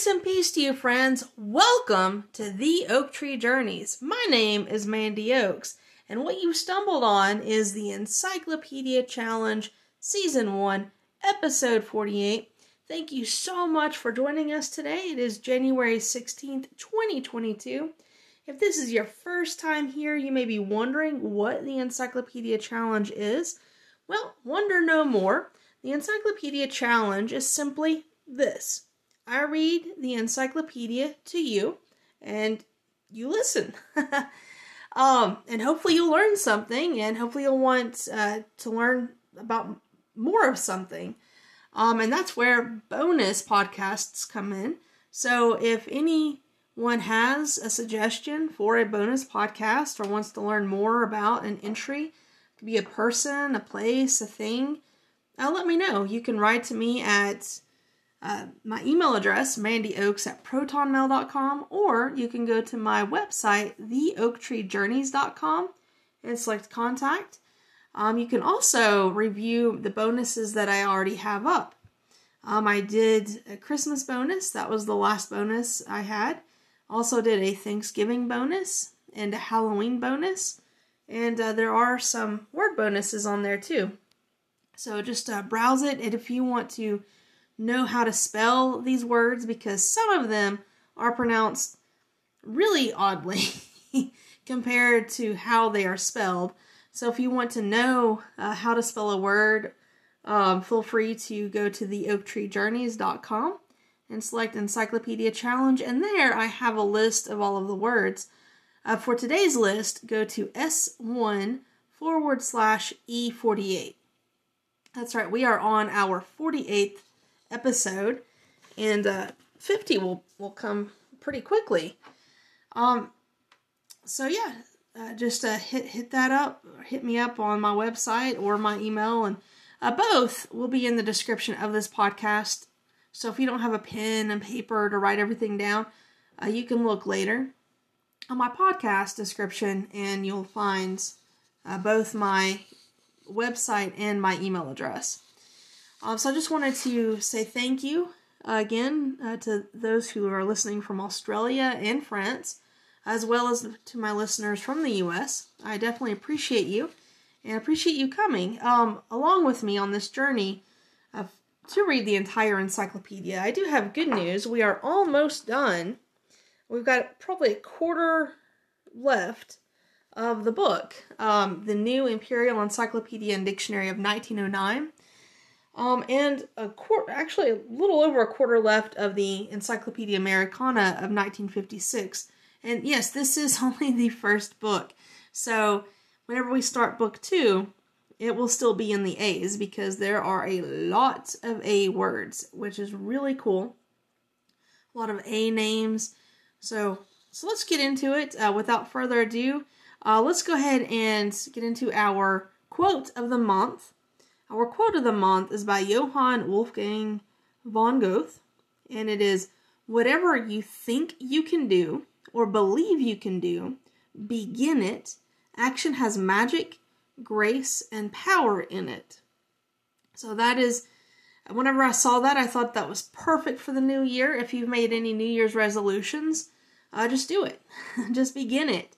Grace and peace to you, friends. Welcome to the Oak Tree Journeys. My name is Mandy Oaks, and what you stumbled on is the Encyclopedia Challenge Season 1, Episode 48. Thank you so much for joining us today. It is January 16th, 2022. If this is your first time here, you may be wondering what the Encyclopedia Challenge is. Well, wonder no more. The Encyclopedia Challenge is simply this I read the encyclopedia to you, and you listen. um, and hopefully you'll learn something, and hopefully you'll want uh, to learn about more of something. Um, and that's where bonus podcasts come in. So if anyone has a suggestion for a bonus podcast or wants to learn more about an entry, it could be a person, a place, a thing, uh, let me know. You can write to me at uh, my email address, mandyoaks at protonmail.com, or you can go to my website, theoaktreejourneys.com, and select contact. Um, you can also review the bonuses that I already have up. Um, I did a Christmas bonus, that was the last bonus I had. Also, did a Thanksgiving bonus and a Halloween bonus, and uh, there are some word bonuses on there too. So just uh, browse it, and if you want to know how to spell these words, because some of them are pronounced really oddly compared to how they are spelled. So if you want to know uh, how to spell a word, um, feel free to go to theoaktreejourneys.com and select Encyclopedia Challenge, and there I have a list of all of the words. Uh, for today's list, go to S1 forward slash E48. That's right, we are on our 48th episode, and uh, 50 will, will come pretty quickly. Um, so yeah, uh, just uh, hit hit that up, hit me up on my website or my email, and uh, both will be in the description of this podcast. So if you don't have a pen and paper to write everything down, uh, you can look later on my podcast description, and you'll find uh, both my website and my email address. Um, so I just wanted to say thank you uh, again uh, to those who are listening from Australia and France, as well as to my listeners from the U.S. I definitely appreciate you and appreciate you coming um, along with me on this journey of, to read the entire encyclopedia. I do have good news. We are almost done. We've got probably a quarter left of the book, um, the New Imperial Encyclopedia and Dictionary of 1909. Um, and a quarter, actually a little over a quarter left of the Encyclopedia Americana of 1956. And yes, this is only the first book. So whenever we start book two, it will still be in the A's because there are a lot of A words, which is really cool. A lot of A names. So, so let's get into it. Uh, without further ado, uh, let's go ahead and get into our quote of the month. Our quote of the month is by Johann Wolfgang von Goethe, and it is Whatever you think you can do or believe you can do, begin it. Action has magic, grace, and power in it. So that is, whenever I saw that, I thought that was perfect for the new year. If you've made any New Year's resolutions, uh, just do it. just begin it.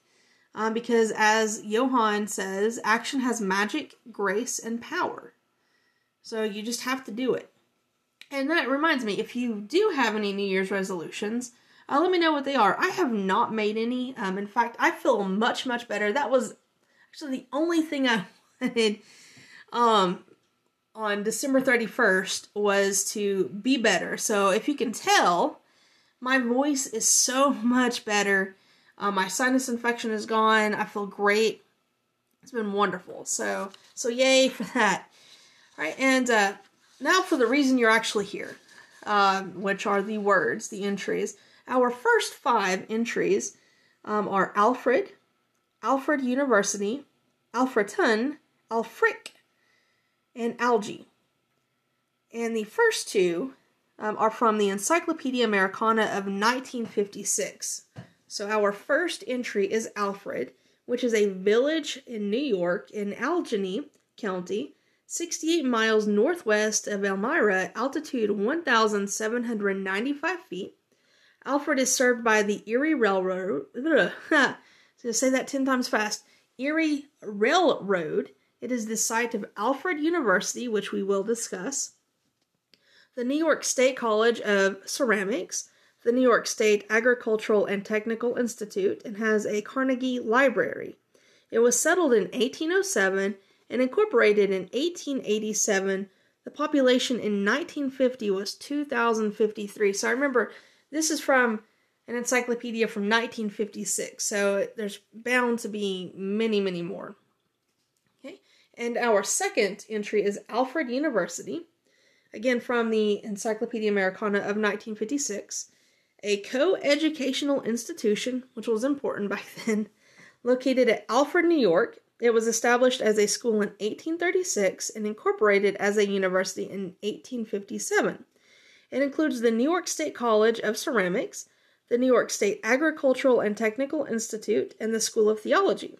Um, because as Johann says, action has magic, grace, and power. So you just have to do it. And that reminds me, if you do have any New Year's resolutions, uh, let me know what they are. I have not made any. Um, in fact, I feel much, much better. That was actually the only thing I wanted um, on December 31st was to be better. So if you can tell, my voice is so much better. Uh, my sinus infection is gone. I feel great. It's been wonderful. So, so yay for that. Right, and uh, now for the reason you're actually here, uh, which are the words, the entries. Our first five entries um, are Alfred, Alfred University, Alfreton, Alfric, and Algae. And the first two um, are from the Encyclopedia Americana of 1956. So our first entry is Alfred, which is a village in New York in Allegany County 68 miles northwest of Elmira, altitude 1,795 feet. Alfred is served by the Erie Railroad. to say that 10 times fast. Erie Railroad. It is the site of Alfred University, which we will discuss. The New York State College of Ceramics, the New York State Agricultural and Technical Institute, and has a Carnegie Library. It was settled in 1807 and incorporated in 1887. The population in 1950 was 2,053. So I remember this is from an encyclopedia from 1956, so there's bound to be many, many more. Okay, and our second entry is Alfred University, again from the Encyclopedia Americana of 1956, a co educational institution, which was important back then, located at Alfred, New York. It was established as a school in 1836 and incorporated as a university in 1857. It includes the New York State College of Ceramics, the New York State Agricultural and Technical Institute, and the School of Theology.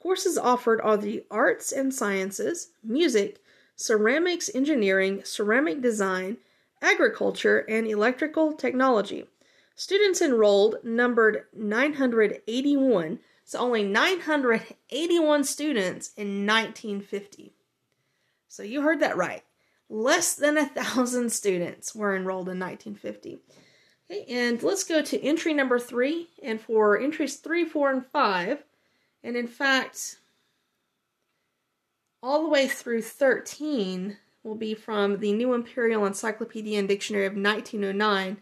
Courses offered are the arts and sciences, music, ceramics engineering, ceramic design, agriculture, and electrical technology. Students enrolled numbered 981, so only 981 students in 1950. So you heard that right. Less than a thousand students were enrolled in 1950. Okay, and let's go to entry number three. And for entries three, four, and five, and in fact, all the way through 13 will be from the New Imperial Encyclopedia and Dictionary of 1909.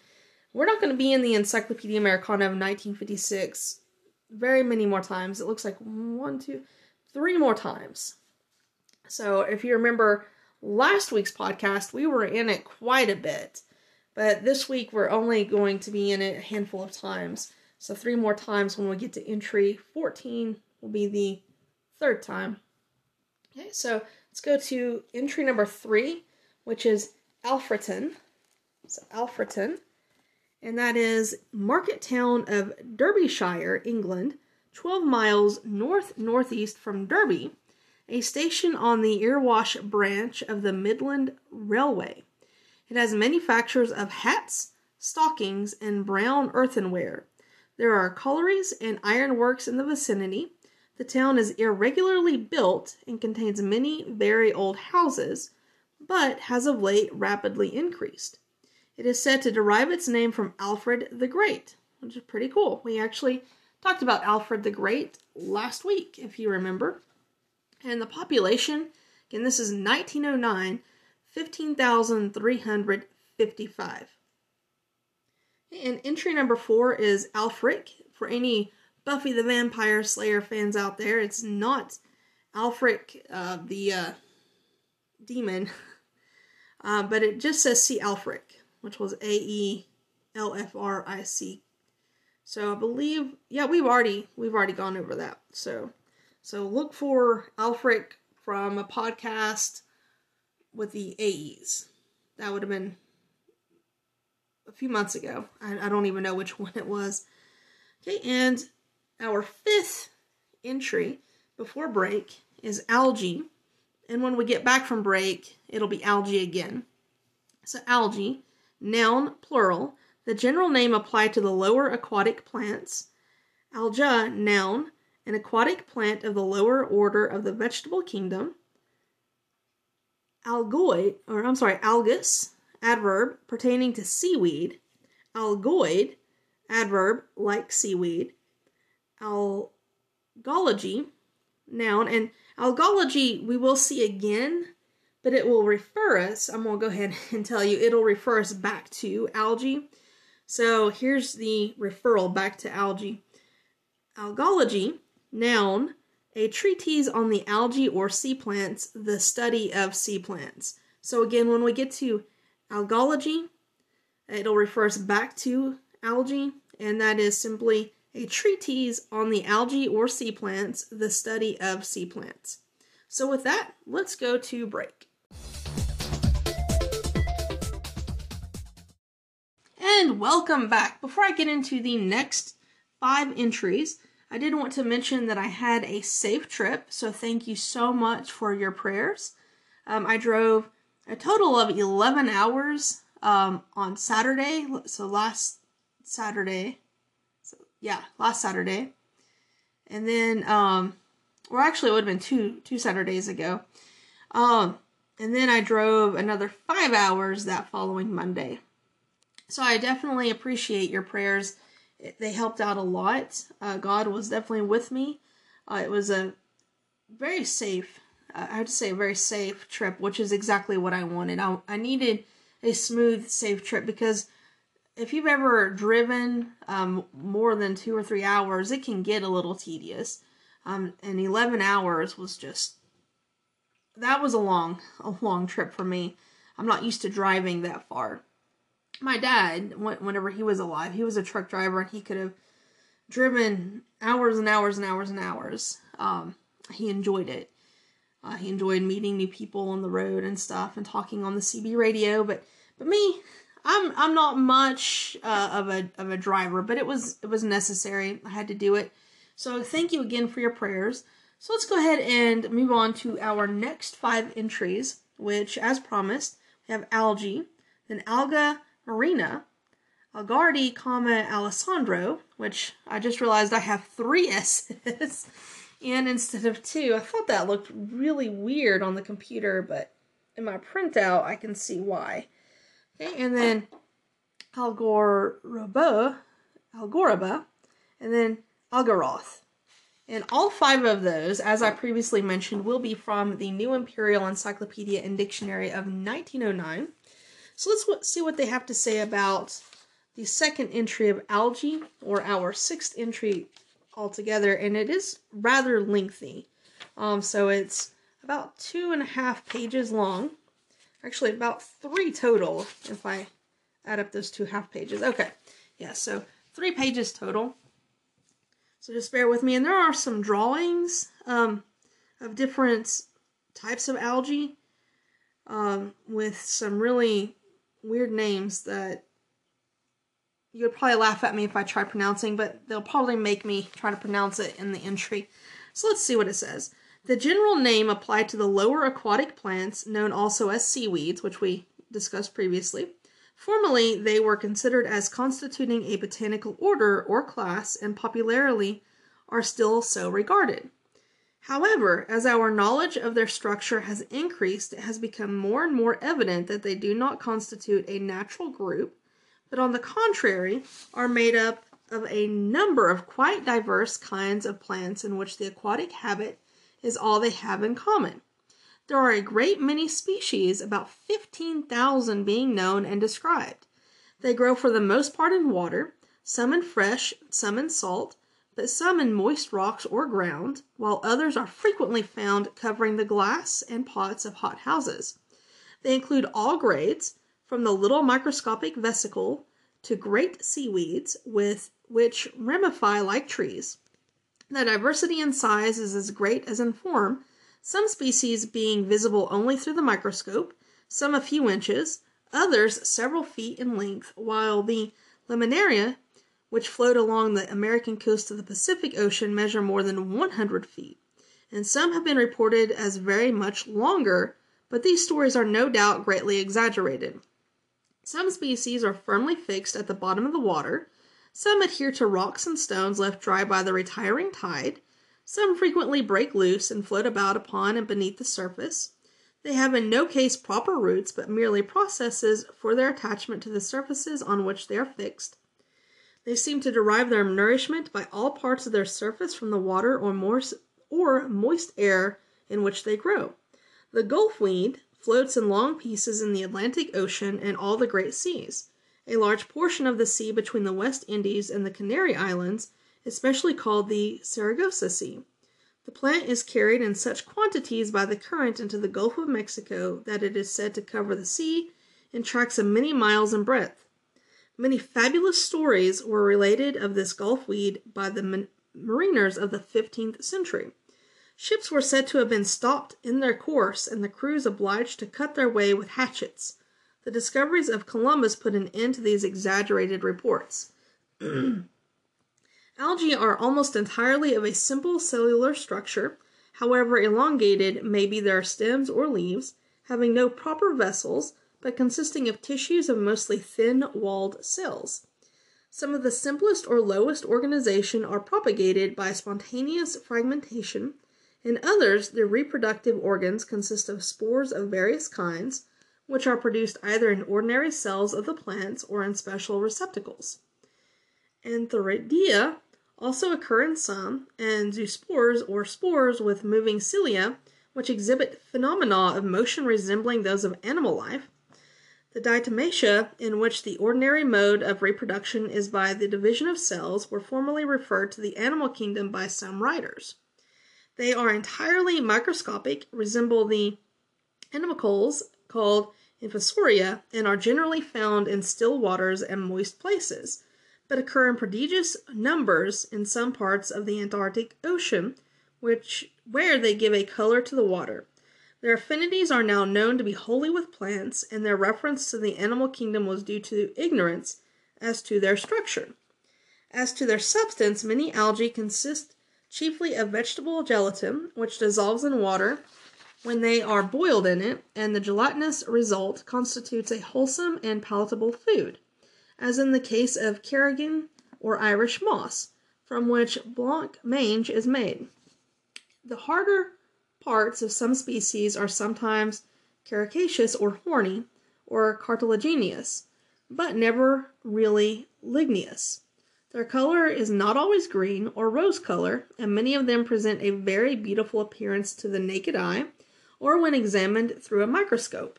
We're not going to be in the Encyclopedia Americana of 1956 very many more times. It looks like one, two, three more times. So if you remember last week's podcast, we were in it quite a bit. But this week we're only going to be in it a handful of times. So three more times when we get to entry 14 will be the third time. Okay, so let's go to entry number three, which is Alfreton. So Alfreton. And that is market town of Derbyshire, England, 12 miles north northeast from Derby, a station on the Erewash branch of the Midland Railway. It has manufacturers of hats, stockings, and brown earthenware. There are collieries and ironworks in the vicinity. The town is irregularly built and contains many very old houses, but has of late rapidly increased. It is said to derive its name from Alfred the Great, which is pretty cool. We actually talked about Alfred the Great last week, if you remember. And the population, again, this is 1909, 15,355. And entry number four is Alfric. For any Buffy the Vampire Slayer fans out there, it's not Alfric, uh, the uh, demon, uh, but it just says see Alfric, which was A E L F R I C. So I believe, yeah, we've already we've already gone over that. So, so look for Alfric from a podcast with the AEs. That would have been a few months ago. I, I don't even know which one it was. Okay, and our fifth entry before break is algae. And when we get back from break, it'll be algae again. So, algae, noun, plural, the general name applied to the lower aquatic plants. Alga, noun, an aquatic plant of the lower order of the vegetable kingdom algoid, or I'm sorry, algous, adverb pertaining to seaweed, algoid, adverb like seaweed, algology, noun, and algology we will see again, but it will refer us, I'm going to go ahead and tell you, it'll refer us back to algae. So here's the referral back to algae. Algology, noun, a treatise on the algae or sea plants, the study of sea plants. So, again, when we get to algology, it'll refer us back to algae, and that is simply a treatise on the algae or sea plants, the study of sea plants. So, with that, let's go to break. And welcome back. Before I get into the next five entries, I did want to mention that I had a safe trip, so thank you so much for your prayers. Um, I drove a total of 11 hours um, on Saturday. So last Saturday. So yeah, last Saturday. And then, um, or actually, it would have been two two Saturdays ago. Um, and then I drove another five hours that following Monday. So I definitely appreciate your prayers. They helped out a lot. Uh, God was definitely with me. Uh, it was a very safe, uh, I have to say, a very safe trip, which is exactly what I wanted. I, I needed a smooth, safe trip because if you've ever driven um, more than two or three hours, it can get a little tedious. Um, and 11 hours was just that was a long, a long trip for me. I'm not used to driving that far my dad, whenever he was alive, he was a truck driver and he could have driven hours and hours and hours and hours. Um, he enjoyed it. Uh, he enjoyed meeting new people on the road and stuff and talking on the CB radio. But but me, I'm I'm not much uh, of a of a driver, but it was it was necessary. I had to do it. So thank you again for your prayers. So let's go ahead and move on to our next five entries, which, as promised, we have algae, then alga, Marina, Algardi, comma, Alessandro, which I just realized I have three S's and instead of two. I thought that looked really weird on the computer, but in my printout I can see why. Okay, and then Algarroba, Algarroba, and then Algaroth. And all five of those, as I previously mentioned, will be from the New Imperial Encyclopedia and Dictionary of 1909. So let's see what they have to say about the second entry of algae, or our sixth entry altogether, and it is rather lengthy. Um, so it's about two and a half pages long. Actually, about three total, if I add up those two half pages. Okay, yeah, so three pages total. So just bear with me. And there are some drawings um, of different types of algae um, with some really weird names that you would probably laugh at me if I try pronouncing, but they'll probably make me try to pronounce it in the entry. So let's see what it says. The general name applied to the lower aquatic plants, known also as seaweeds, which we discussed previously. Formerly, they were considered as constituting a botanical order or class, and popularly are still so regarded. However, as our knowledge of their structure has increased, it has become more and more evident that they do not constitute a natural group, but on the contrary, are made up of a number of quite diverse kinds of plants in which the aquatic habit is all they have in common. There are a great many species, about 15,000 being known and described. They grow for the most part in water, some in fresh, some in salt, but some in moist rocks or ground, while others are frequently found covering the glass and pots of hot houses. They include all grades, from the little microscopic vesicle to great seaweeds, with which ramify like trees. The diversity in size is as great as in form, some species being visible only through the microscope, some a few inches, others several feet in length, while the laminaria which float along the American coast of the Pacific Ocean, measure more than 100 feet, and some have been reported as very much longer, but these stories are no doubt greatly exaggerated. Some species are firmly fixed at the bottom of the water, some adhere to rocks and stones left dry by the retiring tide, some frequently break loose and float about upon and beneath the surface. They have in no case proper roots, but merely processes for their attachment to the surfaces on which they are fixed. They seem to derive their nourishment by all parts of their surface from the water or, moist air in which they grow. The gulfweed floats in long pieces in the Atlantic Ocean and all the great seas. A large portion of the sea between the West Indies and the Canary Islands, is especially called the Sargasso Sea. The plant is carried in such quantities by the current into the Gulf of Mexico that it is said to cover the sea in tracts of many miles in breadth. Many fabulous stories were related of this Gulf weed by the mariners of the 15th century. Ships were said to have been stopped in their course and the crews obliged to cut their way with hatchets. The discoveries of Columbus put an end to these exaggerated reports. Algae are almost entirely of a simple cellular structure, however elongated may be their stems or leaves, having no proper vessels, but consisting of tissues of mostly thin walled cells. Some of the simplest or lowest organization are propagated by spontaneous fragmentation. In others, the reproductive organs consist of spores of various kinds, which are produced either in ordinary cells of the plants or in special receptacles. Antheridia also occur in some, and zoospores or spores with moving cilia, which exhibit phenomena of motion resembling those of animal life. The diatomaceae, in which the ordinary mode of reproduction is by the division of cells, were formerly referred to the animal kingdom by some writers. They are entirely microscopic, resemble the animalcules called Infusoria, and are generally found in still waters and moist places, but occur in prodigious numbers in some parts of the Antarctic Ocean, which where they give a color to the water. Their affinities are now known to be wholly with plants, and their reference to the animal kingdom was due to ignorance as to their structure. As to their substance, many algae consist chiefly of vegetable gelatin, which dissolves in water when they are boiled in it, and the gelatinous result constitutes a wholesome and palatable food, as in the case of carrageen or Irish moss, from which blanc mange is made. The harder parts of some species are sometimes caricaceous or horny, or cartilaginous, but never really ligneous. Their color is not always green or rose color, and many of them present a very beautiful appearance to the naked eye or when examined through a microscope.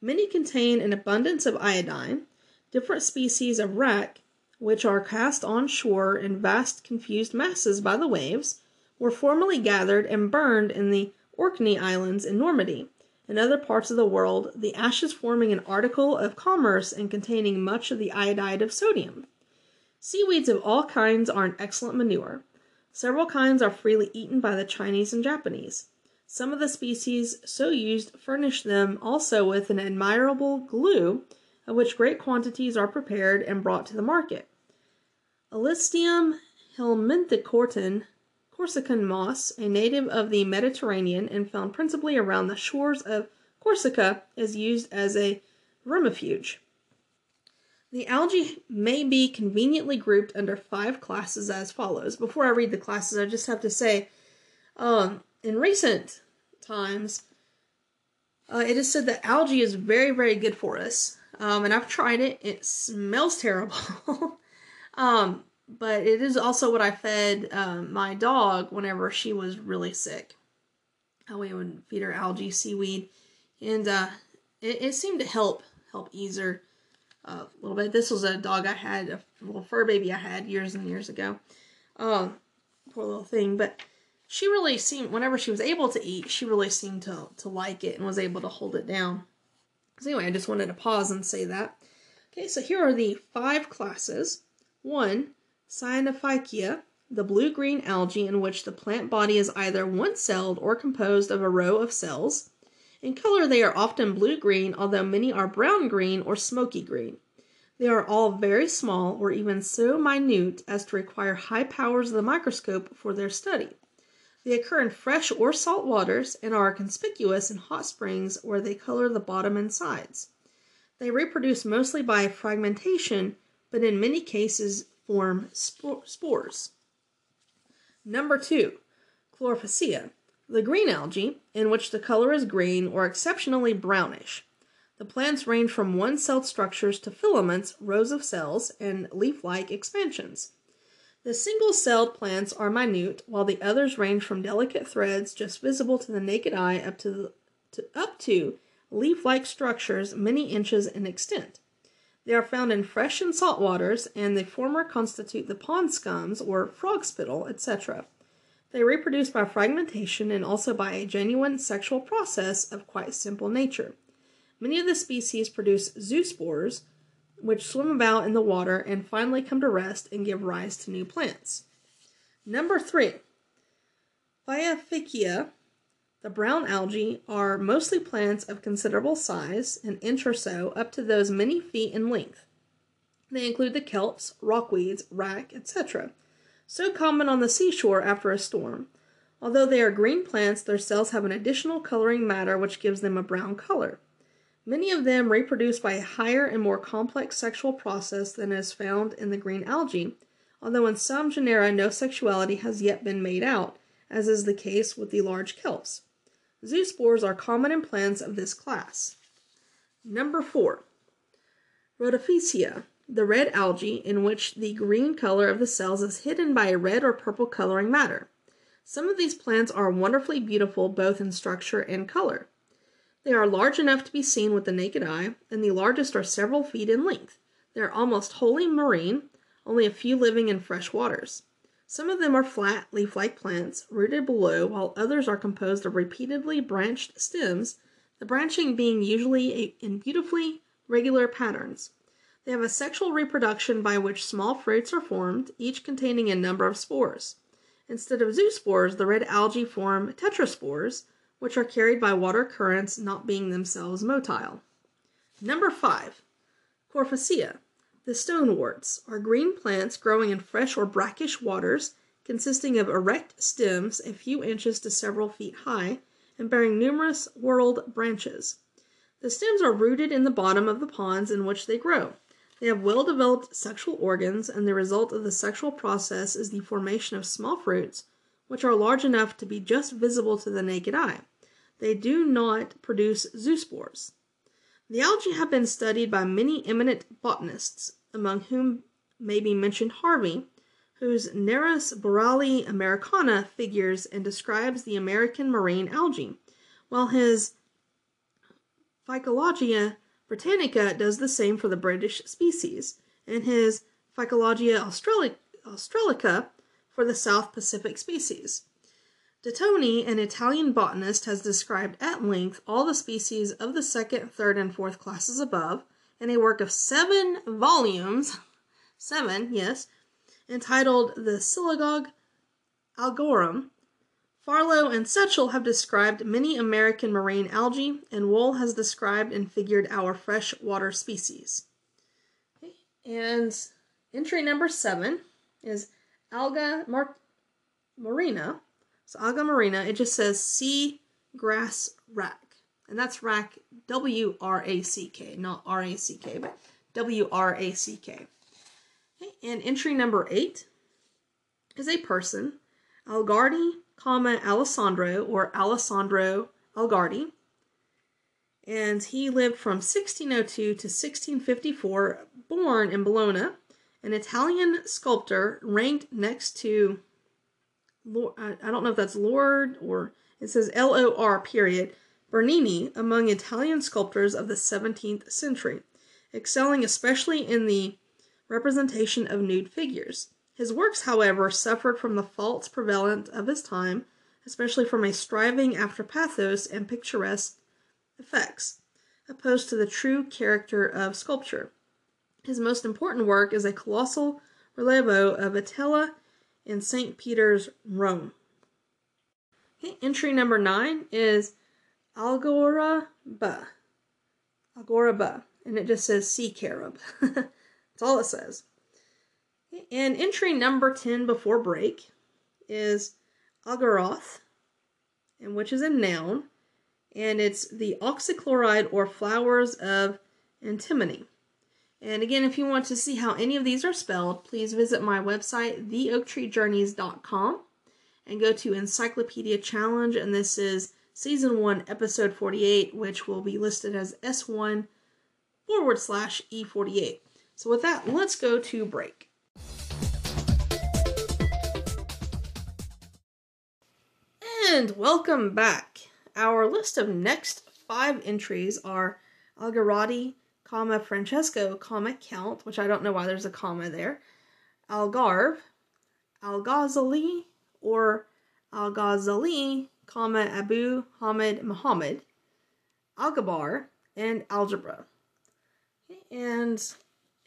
Many contain an abundance of iodine. Different species of wrack, which are cast on shore in vast confused masses by the waves, were formerly gathered and burned in the Orkney Islands in Normandy. In other parts of the world, the ashes forming an article of commerce and containing much of the iodide of sodium. Seaweeds of all kinds are an excellent manure. Several kinds are freely eaten by the Chinese and Japanese. Some of the species so used furnish them also with an admirable glue, of which great quantities are prepared and brought to the market. Olystium helminthochorton Corsican moss, a native of the Mediterranean and found principally around the shores of Corsica, is used as a vermifuge. The algae may be conveniently grouped under five classes as follows. Before I read the classes, I just have to say, um, in recent times, uh, it is said that algae is very, very good for us. Um, and I've tried it. It smells terrible. um, but it is also what I fed um, my dog whenever she was really sick. How we would feed her algae, seaweed, and uh, it, it, seemed to help help ease her uh, a little bit. This was a dog I had, a little fur baby I had years and years ago. Um, poor little thing, but she really seemed whenever she was able to eat, she really seemed to to like it and was able to hold it down. So anyway, I just wanted to pause and say that. Okay, so here are the five classes. One, Cyanophyceae, the blue-green algae in which the plant body is either one-celled or composed of a row of cells. In color they are often blue-green, although many are brown-green or smoky green. They are all very small or even so minute as to require high powers of the microscope for their study. They occur in fresh or salt waters and are conspicuous in hot springs where they color the bottom and sides. They reproduce mostly by fragmentation, but in many cases form spores. Number two, Chlorophyceae, the green algae, in which the color is green or exceptionally brownish. The plants range from one celled structures to filaments, rows of cells, and leaf like expansions. The single celled plants are minute, while the others range from delicate threads just visible to the naked eye up to, to up to leaf like structures many inches in extent. They are found in fresh and salt waters, and the former constitute the pond scums or frog spittle, etc. They reproduce by fragmentation and also by a genuine sexual process of quite simple nature. Many of the species produce zoospores, which swim about in the water and finally come to rest and give rise to new plants. Number three, Phaeophyceae the brown algae are mostly plants of considerable size, an inch or so, up to those many feet in length. They include the kelps, rockweeds, wrack, etc., so common on the seashore after a storm. Although they are green plants, their cells have an additional coloring matter which gives them a brown color. Many of them reproduce by a higher and more complex sexual process than is found in the green algae, although in some genera no sexuality has yet been made out, as is the case with the large kelps. Zoospores are common in plants of this class. Number 4. Rhodophyceae, the red algae in which the green color of the cells is hidden by a red or purple coloring matter. Some of these plants are wonderfully beautiful both in structure and color. They are large enough to be seen with the naked eye, and the largest are several feet in length. They are almost wholly marine, only a few living in fresh waters. Some of them are flat, leaf like plants, rooted below, while others are composed of repeatedly branched stems, the branching being usually in beautifully regular patterns. They have a sexual reproduction by which small fruits are formed, each containing a number of spores. Instead of zoospores, the red algae form tetraspores, which are carried by water currents, not being themselves motile. Number 5. Corphacea. The stoneworts are green plants growing in fresh or brackish waters, consisting of erect stems a few inches to several feet high, and bearing numerous whorled branches. The stems are rooted in the bottom of the ponds in which they grow. They have well developed sexual organs, and the result of the sexual process is the formation of small fruits, which are large enough to be just visible to the naked eye. They do not produce zoospores. The algae have been studied by many eminent botanists, among whom may be mentioned Harvey, whose Nereis boreali americana figures and describes the American marine algae, while his Phycologia Britannica does the same for the British species, and his Phycologia Australica for the South Pacific species. De Toni, an Italian botanist, has described at length all the species of the second, third, and fourth classes above in a work of seven volumes, seven, yes, entitled The Synagogue Algorum. Farlow and Setchell have described many American marine algae, and Wohl has described and figured our freshwater species. Okay. And entry number seven is Alga mar- marina, so alga marina, it just says sea grass rack. And that's rack W R A C K, not R A C K, but W R A C K. Okay, and entry number eight is a person, Algardi, comma Alessandro or Alessandro Algardi. And he lived from 1602 to 1654, born in Bologna, an Italian sculptor ranked next to I don't know if that's Lord or it says L O R period, Bernini among Italian sculptors of the 17th century, excelling especially in the representation of nude figures. His works, however, suffered from the faults prevalent of his time, especially from a striving after pathos and picturesque effects, opposed to the true character of sculpture. His most important work is a colossal relievo of Attila in St. Peter's, Rome. Okay, entry number nine is Algora Ba. Algora Ba. And it just says sea carob. That's all it says. And entry number 10 before break is Algaroth, and which is a noun, and it's the oxychloride or flowers of antimony. And again, if you want to see how any of these are spelled, please visit my website, theoaktreejourneys.com, and go to Encyclopedia Challenge. And this is Season 1, Episode 48, which will be listed as S1 forward slash E48. So, with that, let's go to break. And welcome back. Our list of next five entries are Algarotti, comma Francesco, comma Count, which I don't know why there's a comma there, Algarve, Al-Ghazali, or Al-Ghazali, comma Abu Hamid Muhammad, Algabar, and Algebra. And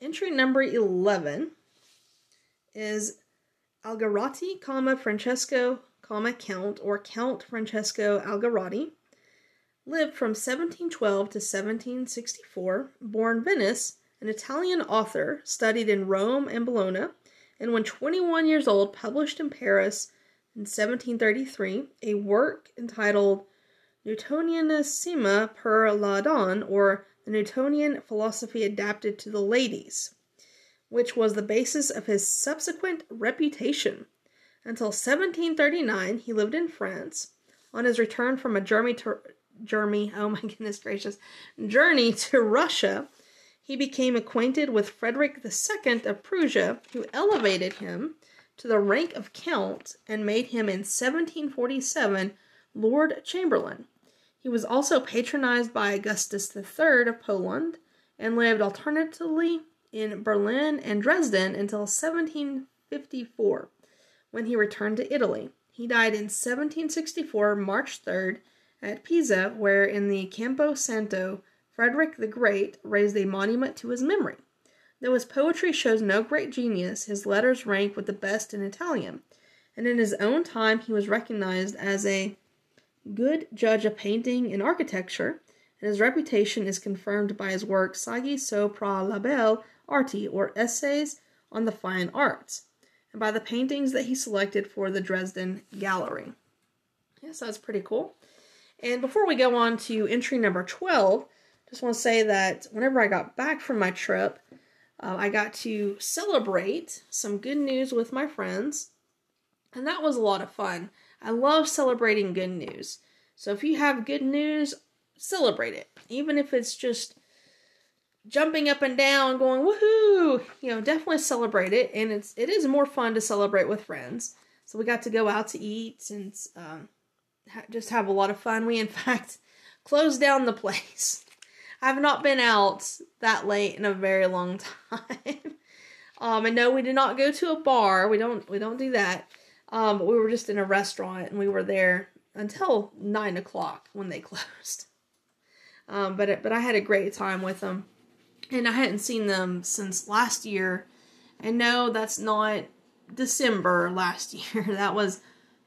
entry number 11 is Algarotti, comma Francesco, comma Count, or Count Francesco Algarotti, lived from 1712 to 1764, born Venice, an Italian author, studied in Rome and Bologna, and when 21 years old, published in Paris in 1733 a work entitled Newtonianismo per la Donne, or the Newtonian Philosophy Adapted to the Ladies, which was the basis of his subsequent reputation. Until 1739, he lived in France. On his return from a journey to journey, oh my goodness gracious, journey to Russia, he became acquainted with Frederick II of Prussia, who elevated him to the rank of count and made him in 1747 Lord Chamberlain. He was also patronized by Augustus III of Poland and lived alternately in Berlin and Dresden until 1754, when he returned to Italy. He died in 1764, March 3rd, at Pisa, where in the Campo Santo Frederick the Great raised a monument to his memory. Though his poetry shows no great genius, his letters rank with the best in Italian, and in his own time he was recognized as a good judge of painting and architecture, and his reputation is confirmed by his work Saggi sopra la belle arti, or Essays on the Fine Arts, and by the paintings that he selected for the Dresden Gallery. Yes, that's pretty cool. And before we go on to entry number 12, just want to say that whenever I got back from my trip, uh, I got to celebrate some good news with my friends, and that was a lot of fun. I love celebrating good news. So if you have good news, celebrate it. Even if it's just jumping up and down, going woohoo, you know, definitely celebrate it. And it's it is more fun to celebrate with friends. So we got to go out to eat and um, ha- just have a lot of fun. We in fact closed down the place. I have not been out that late in a very long time. um, and no, we did not go to a bar. We don't we don't do that. Um, but we were just in a restaurant and we were there until nine o'clock when they closed. Um, but it, but I had a great time with them, and I hadn't seen them since last year. And no, that's not December last year. that was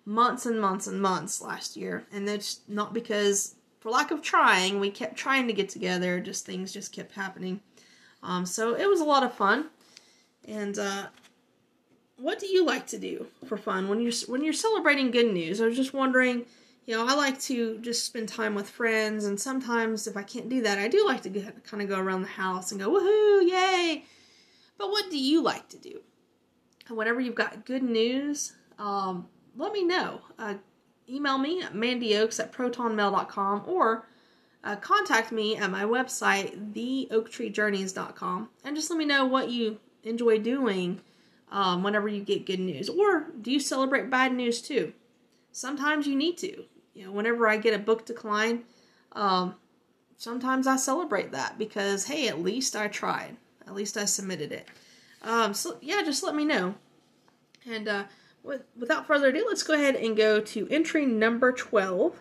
months and months and months last year, and that's not because for lack of trying, we kept trying to get together. Just things just kept happening. Um, so it was a lot of fun. And uh, what do you like to do for fun when you're when you're celebrating good news? I was just wondering. You know, I like to just spend time with friends, and sometimes if I can't do that, I do like to get, kind of go around the house and go woohoo, yay! But what do you like to do? Whenever you've got good news, um, let me know. Uh, email me at mandyoaks at protonmail.com or uh, contact me at my website, theoaktreejourneys.com, and just let me know what you enjoy doing um, whenever you get good news. Or do you celebrate bad news too? Sometimes you need to. You know, whenever I get a book decline, um, sometimes I celebrate that because, hey, at least I tried. At least I submitted it. Um, so, yeah, just let me know. And, uh, with, without further ado, let's go ahead and go to entry number 12,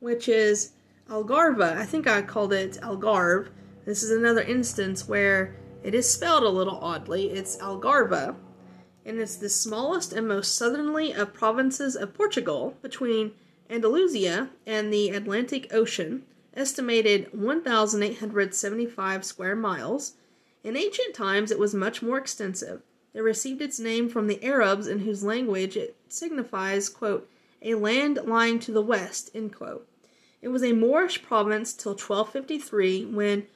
which is Algarve. I think I called it Algarve. This is another instance where it is spelled a little oddly. It's Algarve, and it's the smallest and most southerly of provinces of Portugal between Andalusia and the Atlantic Ocean, estimated 1,875 square miles. In ancient times, it was much more extensive. It received its name from the Arabs, in whose language it signifies, quote, a land lying to the west. It was a Moorish province till 1253 when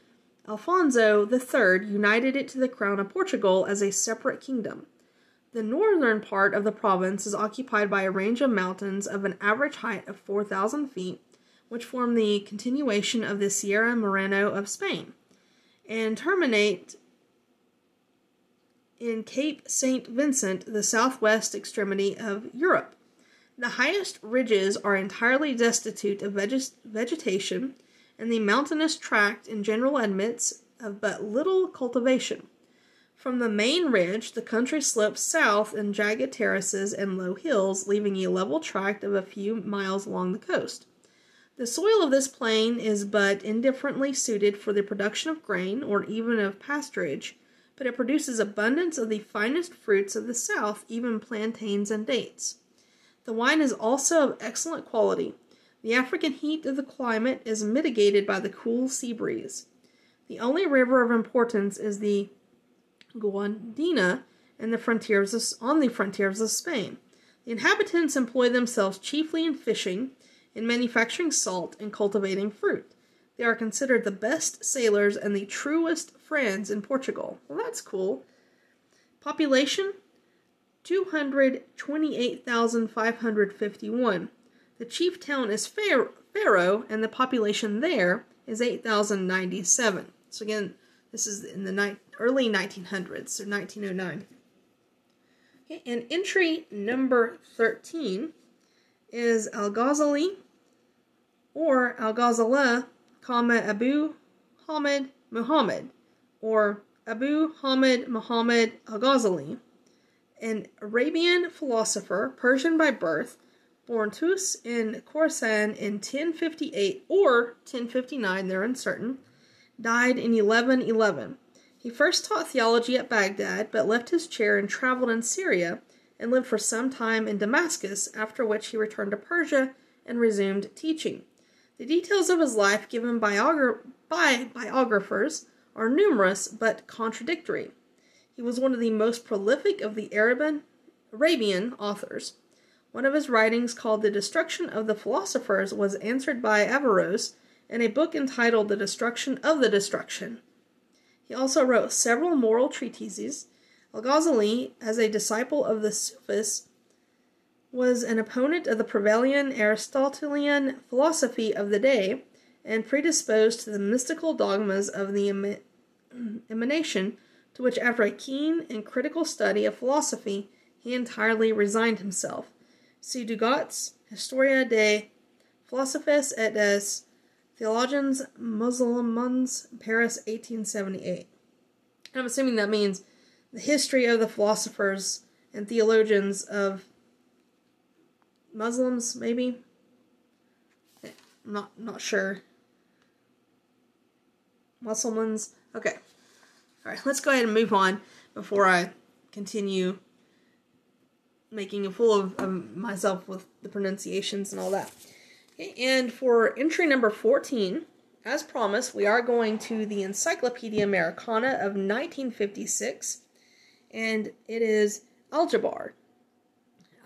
Alfonso III united it to the crown of Portugal as a separate kingdom. The northern part of the province is occupied by a range of mountains of an average height of 4,000 feet, which form the continuation of the Sierra Morena of Spain, and terminate in Cape St. Vincent, the southwest extremity of Europe. The highest ridges are entirely destitute of veg- vegetation, and the mountainous tract in general admits of but little cultivation. From the main ridge, the country slopes south in jagged terraces and low hills, leaving a level tract of a few miles along the coast. The soil of this plain is but indifferently suited for the production of grain or even of pasturage, but it produces abundance of the finest fruits of the south, even plantains and dates. The wine is also of excellent quality. The African heat of the climate is mitigated by the cool sea breeze. The only river of importance is the Guadiana and the frontiers of, on the frontiers of Spain. The inhabitants employ themselves chiefly in fishing, in manufacturing salt, and cultivating fruit. They are considered the best sailors and the truest friends in Portugal. Well, that's cool. Population 228,551. The chief town is Faro, and the population there is 8,097. So, again, this is in the ni- early 1900s, so 1909. Okay, and entry number 13 is Al Ghazali or Al Ghazala, comma Abu Hamid Muhammad, or Abu Hamid Muhammad Al Ghazali, an Arabian philosopher, Persian by birth, born Tus in Khorasan in 1058 or 1059, they're uncertain, died in 1111. He first taught theology at Baghdad, but left his chair and traveled in Syria and lived for some time in Damascus, after which he returned to Persia and resumed teaching. The details of his life given biogra- by biographers are numerous but contradictory. He was one of the most prolific of the Arabian, Arabian authors. One of his writings, called The Destruction of the Philosophers, was answered by Averroes in a book entitled The Destruction of the Destruction. He also wrote several moral treatises. Al Ghazali, as a disciple of the Sufis, was an opponent of the prevailing Aristotelian philosophy of the day and predisposed to the mystical dogmas of the emanation, to which, after a keen and critical study of philosophy, he entirely resigned himself. See Dugat's Historia de Philosophes et des Theologians Musulmans, Paris, 1878. I'm assuming that means the history of the philosophers and theologians of Muslims, maybe. I'm not not sure. Muslims. Okay. All right. Let's go ahead and move on before I continue making a fool of, of myself with the pronunciations and all that. Okay, and for entry number 14, as promised, we are going to the Encyclopedia Americana of 1956, and it is Aljabar.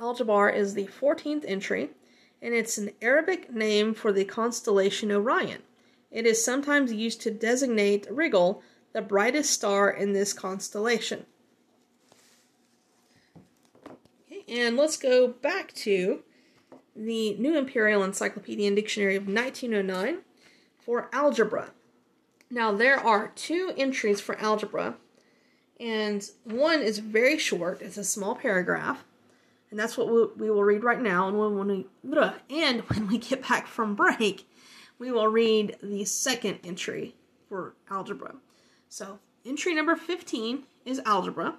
Aljabar is the 14th entry, and it's an Arabic name for the constellation Orion. It is sometimes used to designate Rigel, the brightest star in this constellation. And let's go back to the New Imperial Encyclopedia and Dictionary of 1909 for algebra. Now, there are two entries for algebra, and one is very short, it's a small paragraph, and that's what we'll, we will read right now. And when, we, and when we get back from break, we will read the second entry for algebra. So, entry number 15 is algebra.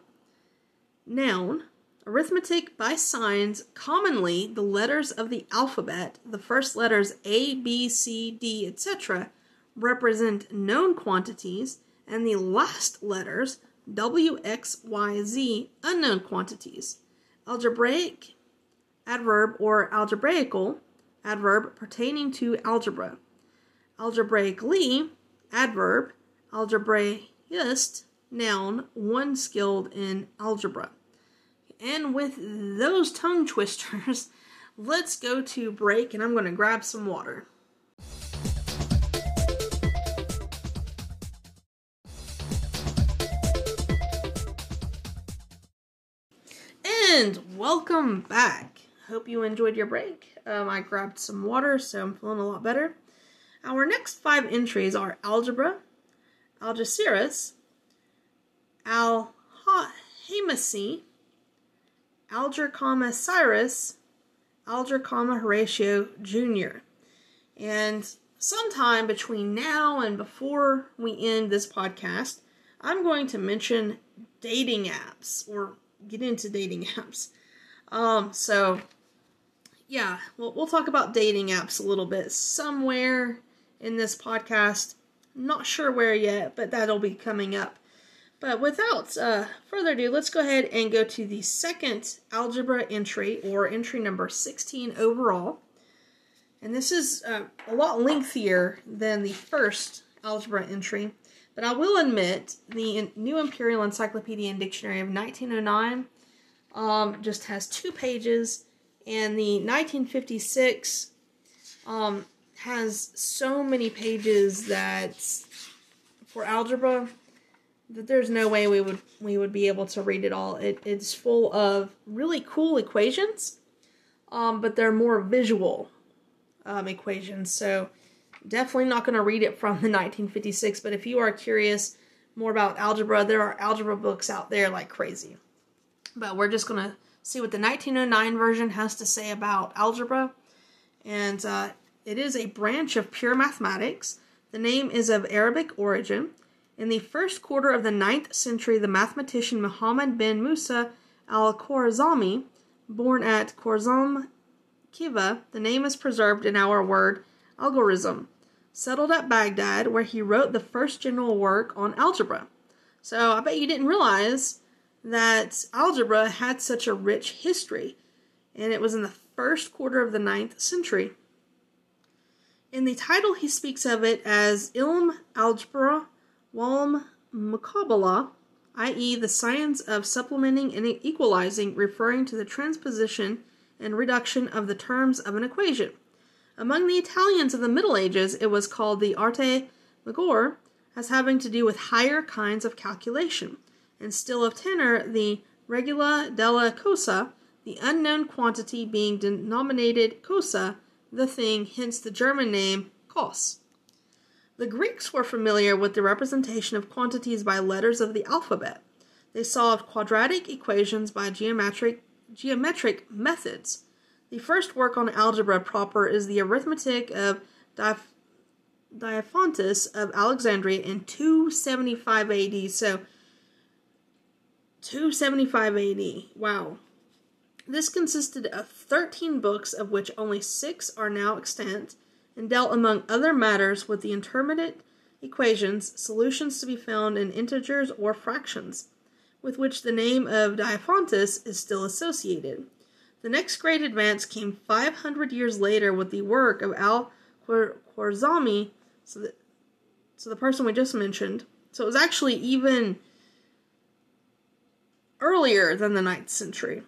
Noun, Arithmetic by signs, commonly the letters of the alphabet, the first letters A, B, C, D, etc., represent known quantities, and the last letters W, X, Y, Z, unknown quantities. Algebraic adverb or algebraical adverb pertaining to algebra. Algebraically adverb, algebraist noun, one skilled in algebra. And with those tongue twisters, let's go to break and I'm going to grab some water. Welcome back. Hope you enjoyed your break. Um, I grabbed some water, so I'm feeling a lot better. Our next five entries are algebra, Algeciras, Al Hamasi, Alger, Cyrus, Alger, Horatio Jr. And sometime between now and before we end this podcast, I'm going to mention dating apps or get into dating apps. Um, so yeah, we'll, we'll talk about dating apps a little bit somewhere in this podcast. Not sure where yet, but that'll be coming up. But without uh, further ado, let's go ahead and go to the second algebra entry, or entry number 16 overall. And this is uh, a lot lengthier than the first algebra entry, but I will admit the New Imperial Encyclopedia and Dictionary of 1909 um, just has two pages, And the 1956 um, has so many pages that for algebra that there's no way we would we would be able to read it all. It, it's full of really cool equations, um, but they're more visual um, equations. So definitely not going to read it from the 1956. But if you are curious more about algebra, there are algebra books out there like crazy. But we're just going to see what the 1909 version has to say about algebra. And uh, it is a branch of pure mathematics. The name is of Arabic origin. In the first quarter of the ninth century, the mathematician Muhammad bin Musa al Khwarizmi, born at Khwarizm Khiva, the name is preserved in our word algorithm, settled at Baghdad, where he wrote the first general work on algebra. So I bet you didn't realize that algebra had such a rich history, and it was in the first quarter of the ninth century. In the title, he speaks of it as Ilm Algebra Walm Muqabala, i.e., the science of supplementing and equalizing, referring to the transposition and reduction of the terms of an equation. Among the Italians of the Middle Ages, it was called the arte maggiore, as having to do with higher kinds of calculation, and still of tenor, the regula della cosa, the unknown quantity being denominated cosa, the thing, hence the German name cos. The Greeks were familiar with the representation of quantities by letters of the alphabet. They solved quadratic equations by geometric, geometric methods. The first work on algebra proper is the Arithmetic of Diophantus of Alexandria in 275 AD. So, 275 AD. Wow. This consisted of 13 books, of which only six are now extant, and dealt, among other matters, with the intermediate equations, solutions to be found in integers or fractions, with which the name of Diophantus is still associated. The next great advance came 500 years later with the work of Al Khwarizmi, so so the person we just mentioned. So it was actually even earlier than the 9th century.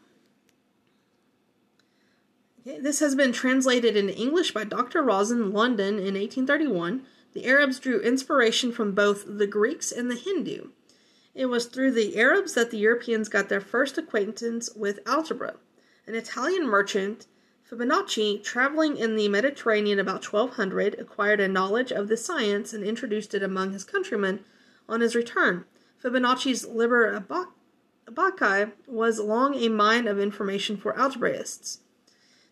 This has been translated into English by Dr. Rosen, London, in 1831. The Arabs drew inspiration from both the Greeks and the Hindu. It was through the Arabs that the Europeans got their first acquaintance with algebra. An Italian merchant, Fibonacci, traveling in the Mediterranean about 1200, acquired a knowledge of the science and introduced it among his countrymen on his return. Fibonacci's Liber Abaci was long a mine of information for algebraists.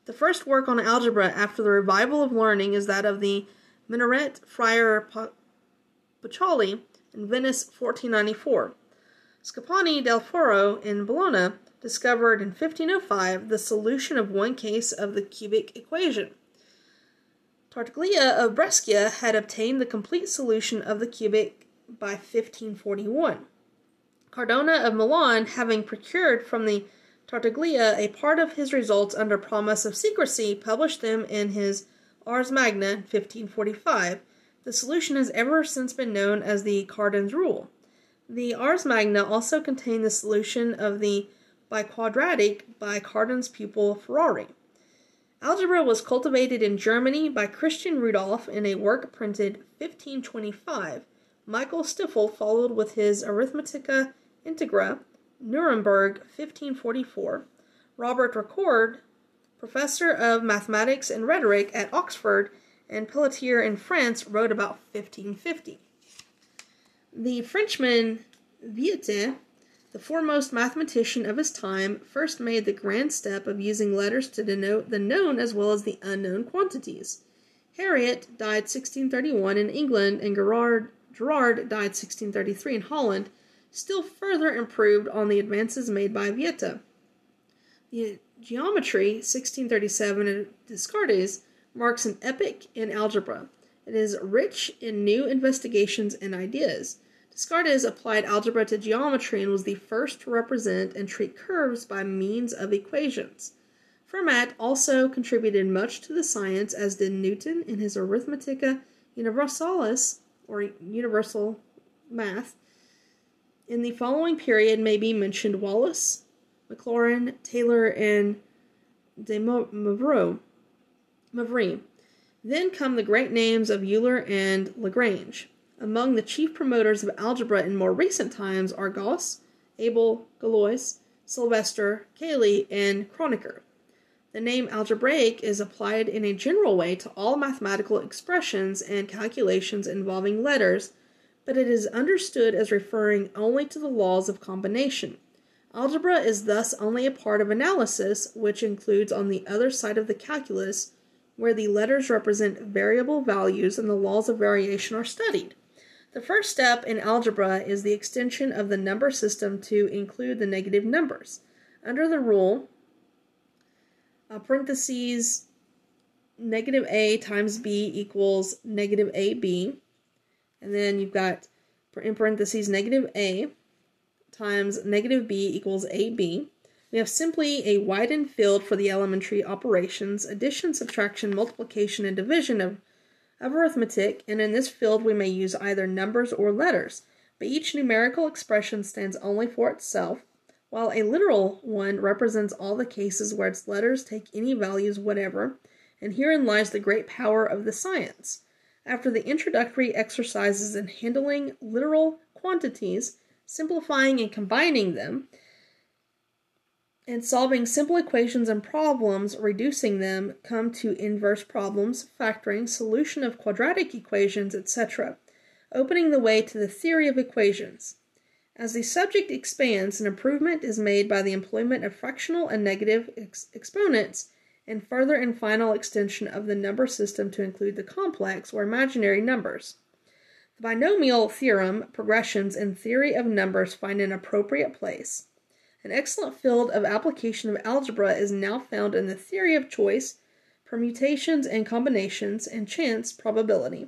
The first work on algebra after the revival of learning is that of the Minorite Friar Pacioli in Venice, 1494. Scipione del Ferro in Bologna discovered in 1505 the solution of one case of the cubic equation. Tartaglia of Brescia had obtained the complete solution of the cubic by 1541. Cardona of Milan, having procured from the Tartaglia a part of his results under promise of secrecy, published them in his Ars Magna 1545. The solution has ever since been known as the Cardan's rule. The Ars Magna also contained the solution of the biquadratic by Cardan's pupil Ferrari. Algebra was cultivated in Germany by Christian Rudolph in a work printed 1525. Michael Stiefel followed with his Arithmetica Integra Nuremberg, 1544. Robert Recorde, professor of mathematics and rhetoric at Oxford and Pelletier in France, wrote about 1550. The Frenchman Viète, the foremost mathematician of his time, first made the grand step of using letters to denote the known as well as the unknown quantities. Harriot died 1631 in England, and Gerard, Gerard died 1633 in Holland, still further improved on the advances made by Vieta. The geometry, 1637 of Descartes, marks an epoch in algebra. It is rich in new investigations and ideas. Descartes applied algebra to geometry and was the first to represent and treat curves by means of equations. Fermat also contributed much to the science, as did Newton in his Arithmetica Universalis, or Universal Math, in the following period may be mentioned Wallis, Maclaurin, Taylor, and de. Moivre. Then come the great names of Euler and Lagrange. Among the chief promoters of algebra in more recent times are Gauss, Abel, Galois, Sylvester, Cayley, and Kronecker. The name algebraic is applied in a general way to all mathematical expressions and calculations involving letters, but it is understood as referring only to the laws of combination. Algebra is thus only a part of analysis, which includes on the other side of the calculus where the letters represent variable values and the laws of variation are studied. The first step in algebra is the extension of the number system to include the negative numbers. Under the rule, uh, parentheses, negative a times b equals negative ab, and then you've got in parentheses negative a times negative b equals ab. We have simply a widened field for the elementary operations, addition, subtraction, multiplication, and division of, of arithmetic, and in this field we may use either numbers or letters, but each numerical expression stands only for itself, while a literal one represents all the cases where its letters take any values whatever, and herein lies the great power of the science. After the introductory exercises in handling literal quantities, simplifying and combining them, and solving simple equations and problems, reducing them, come to inverse problems, factoring, solution of quadratic equations, etc., opening the way to the theory of equations. As the subject expands, an improvement is made by the employment of fractional and negative ex- exponents, and further and final extension of the number system to include the complex or imaginary numbers. The binomial theorem, progressions, and theory of numbers find an appropriate place. An excellent field of application of algebra is now found in the theory of choice, permutations and combinations, and chance probability.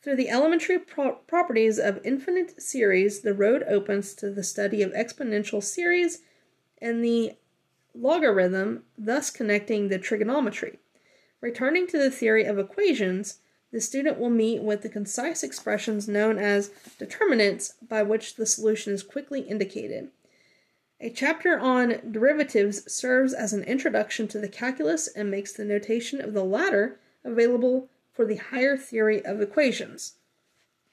Through the elementary pro- properties of infinite series, the road opens to the study of exponential series and the logarithm, thus connecting the trigonometry. Returning to the theory of equations, the student will meet with the concise expressions known as determinants by which the solution is quickly indicated. A chapter on derivatives serves as an introduction to the calculus and makes the notation of the latter available for the higher theory of equations.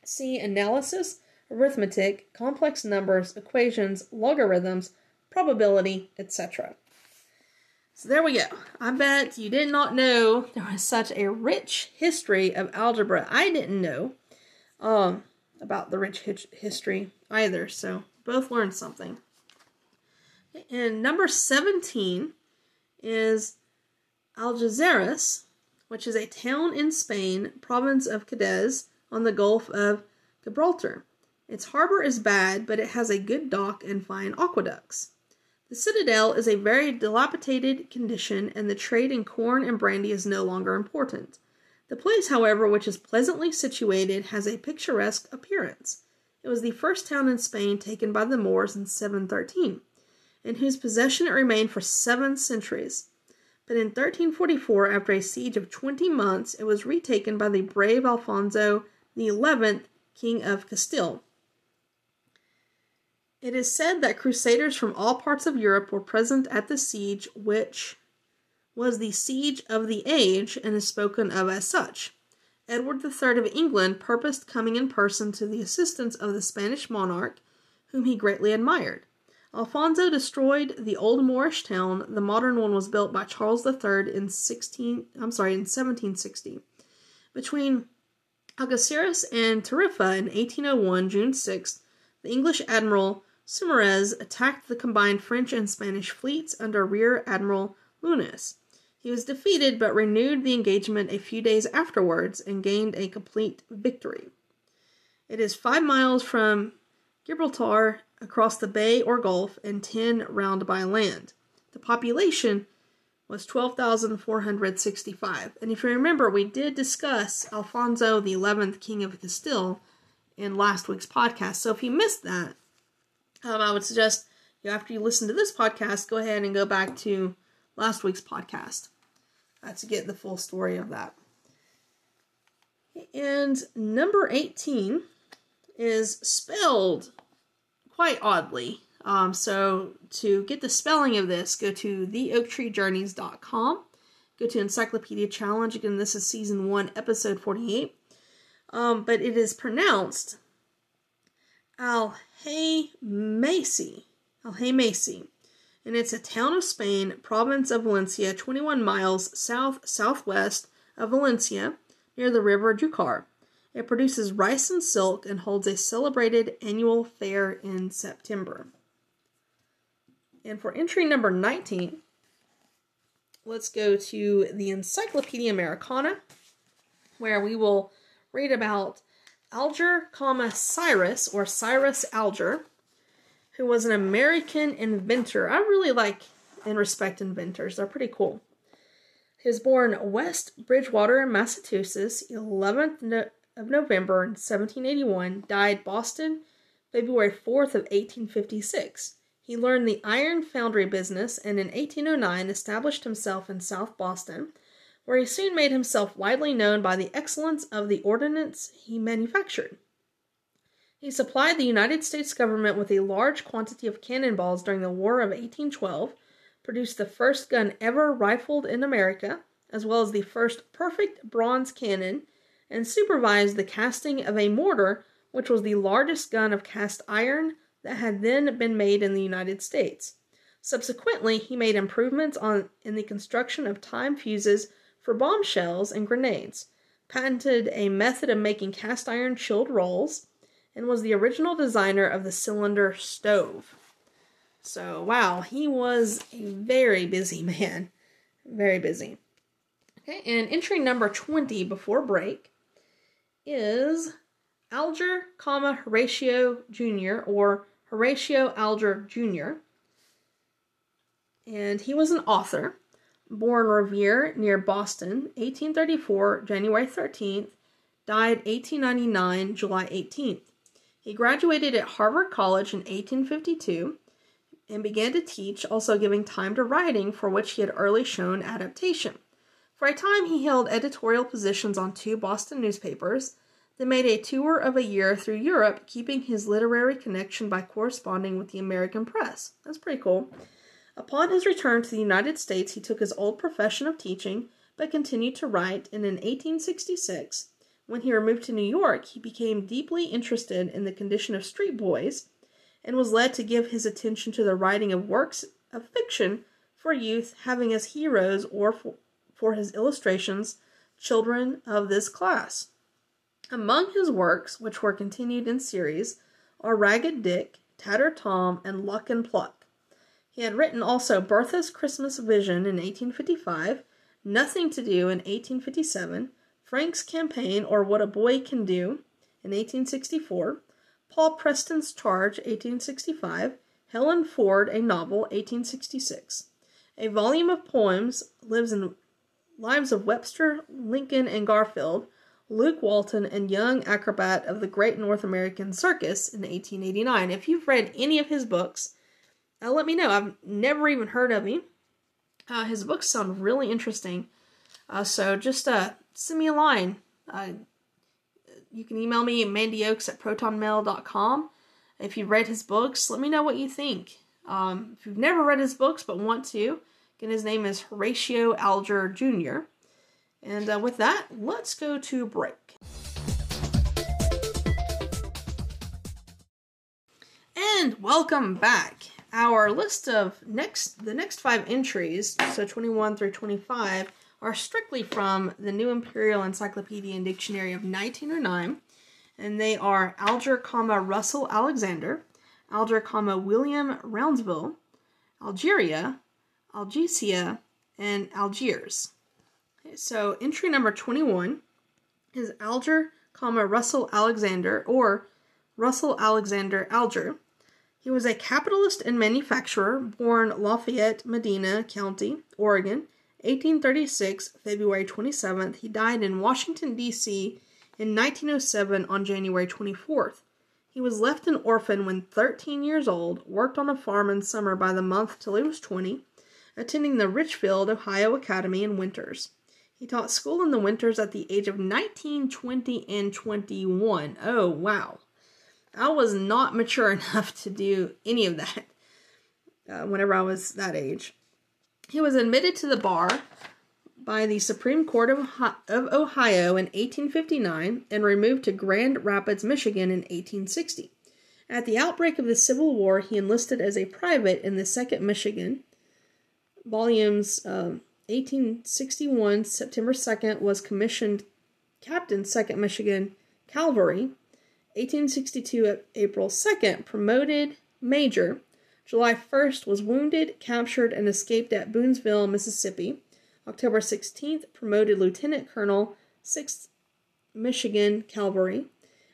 See analysis, arithmetic, complex numbers, equations, logarithms, probability, etc. So there we go. I bet you did not know there was such a rich history of algebra. I didn't know um, about the rich history either, so both learned something. And number 17 is Algeciras, which is a town in Spain, province of Cadiz, on the Gulf of Gibraltar. Its harbor is bad, but it has a good dock and fine aqueducts. The citadel is a very dilapidated condition, and the trade in corn and brandy is no longer important. The place, however, which is pleasantly situated, has a picturesque appearance. It was the first town in Spain taken by the Moors in 713 in whose possession it remained for seven centuries. But in 1344, after a siege of twenty months, it was retaken by the brave Alfonso XI, King of Castile. It is said that crusaders from all parts of Europe were present at the siege, which was the siege of the age and is spoken of as such. Edward III of England purposed coming in person to the assistance of the Spanish monarch, whom he greatly admired. Alfonso destroyed the old Moorish town. The modern one was built by Charles III in 16 I'm sorry, in 1760. Between Algeciras and Tarifa in 1801, June 6th, the English admiral Saumarez attacked the combined French and Spanish fleets under Rear Admiral Linois. He was defeated but renewed the engagement a few days afterwards and gained a complete victory. It is five miles from Gibraltar across the bay or gulf and 10 round by land. The population was 12,465. And if you remember, we did discuss Alfonso the 11th, King of Castile, in last week's podcast. So if you missed that, um, I would suggest you know, after you listen to this podcast, go ahead and go back to last week's podcast uh, to get the full story of that. And number 18 is spelled quite oddly. Um, so to get the spelling of this, go to theoaktreejourneys.com. Go to Encyclopedia Challenge. Again, this is season one, episode 48. Um, but it is pronounced Oh, Algemesí. Algemesí. Oh, and it's a town of Spain, province of Valencia, 21 miles south southwest of Valencia, near the river Júcar. It produces rice and silk and holds a celebrated annual fair in September. And for entry number 19, let's go to the Encyclopedia Americana, where we will read about Alger, comma, Cyrus, or Cyrus Alger, who was an American inventor. I really like and respect inventors, they're pretty cool. He was born West Bridgewater, Massachusetts, 11th of November 1781, died Boston, February 4th of 1856. He learned the iron foundry business and in 1809 established himself in South Boston, where he soon made himself widely known by the excellence of the ordnance he manufactured. He supplied the United States government with a large quantity of cannon balls during the War of 1812, produced the first gun ever rifled in America, as well as the first perfect bronze cannon, and supervised the casting of a mortar, which was the largest gun of cast iron that had then been made in the United States. Subsequently, he made improvements on in the construction of time fuses for bombshells and grenades, patented a method of making cast iron chilled rolls, and was the original designer of the cylinder stove. So, wow, he was a very busy man. Very busy. Okay, and entry number 20 before break is Alger, comma, Horatio Jr., or Horatio Alger Jr., and he was an author, born Revere near Boston, 1834, January 13th, died 1899, July 18th. He graduated at Harvard College in 1852 and began to teach, also giving time to writing, for which he had early shown adaptation. For a time, he held editorial positions on two Boston newspapers then made a tour of a year through Europe, keeping his literary connection by corresponding with the American press. That's pretty cool. Upon his return to the United States, he took his old profession of teaching, but continued to write, and in 1866, when he removed to New York, he became deeply interested in the condition of street boys and was led to give his attention to the writing of works of fiction for youth, having as heroes or for, for his illustrations children of this class. Among his works, which were continued in series, are Ragged Dick, Tatter Tom, and Luck and Pluck. He had written also Bertha's Christmas Vision in 1855, Nothing to Do in 1857, Frank's Campaign or What a Boy Can Do in 1864, Paul Preston's Charge 1865, Helen Ford, a novel 1866. A volume of poems lives in Lives of Webster, Lincoln, and Garfield, Luke Walton, and young acrobat of the Great North American Circus in 1889. If you've read any of his books, uh, let me know. I've never even heard of him. Uh, his books sound really interesting. Uh, so just uh, send me a line. Uh, you can email me at mandyoaks at protonmail.com. If you've read his books, let me know what you think. Um, if you've never read his books but want to, again, his name is Horatio Alger Jr. And uh, with that, let's go to break. And welcome back. Our list of next the next five entries, so 21 through 25, are strictly from the New Imperial Encyclopedia and Dictionary of 1909, and they are Alger, comma Russell Alexander, Alger, comma William Rounseville, Algeria, Algesia, and Algiers. So entry number 21 is Alger, comma, Russell Alexander, or Russell Alexander Alger. He was a capitalist and manufacturer, born Lafayette, Medina County, Oregon, 1836, February 27th. He died in Washington, D.C. in 1907 on January 24th. He was left an orphan when 13 years old, worked on a farm in summer by the month till he was 20, attending the Richfield, Ohio Academy in winters. He taught school in the winters at the age of 19, 20, and 21. Oh, wow. I was not mature enough to do any of that. uh, whenever I was that age. He was admitted to the bar by the Supreme Court of, of Ohio in 1859 and removed to Grand Rapids, Michigan in 1860. At the outbreak of the Civil War, he enlisted as a private in the 2nd Michigan. Volumes um, 1861, September 2nd, was commissioned Captain 2nd Michigan Cavalry. 1862, April 2nd, promoted Major. July 1st, was wounded, captured, and escaped at Boonesville, Mississippi. October 16th, promoted Lieutenant Colonel, 6th Michigan Cavalry.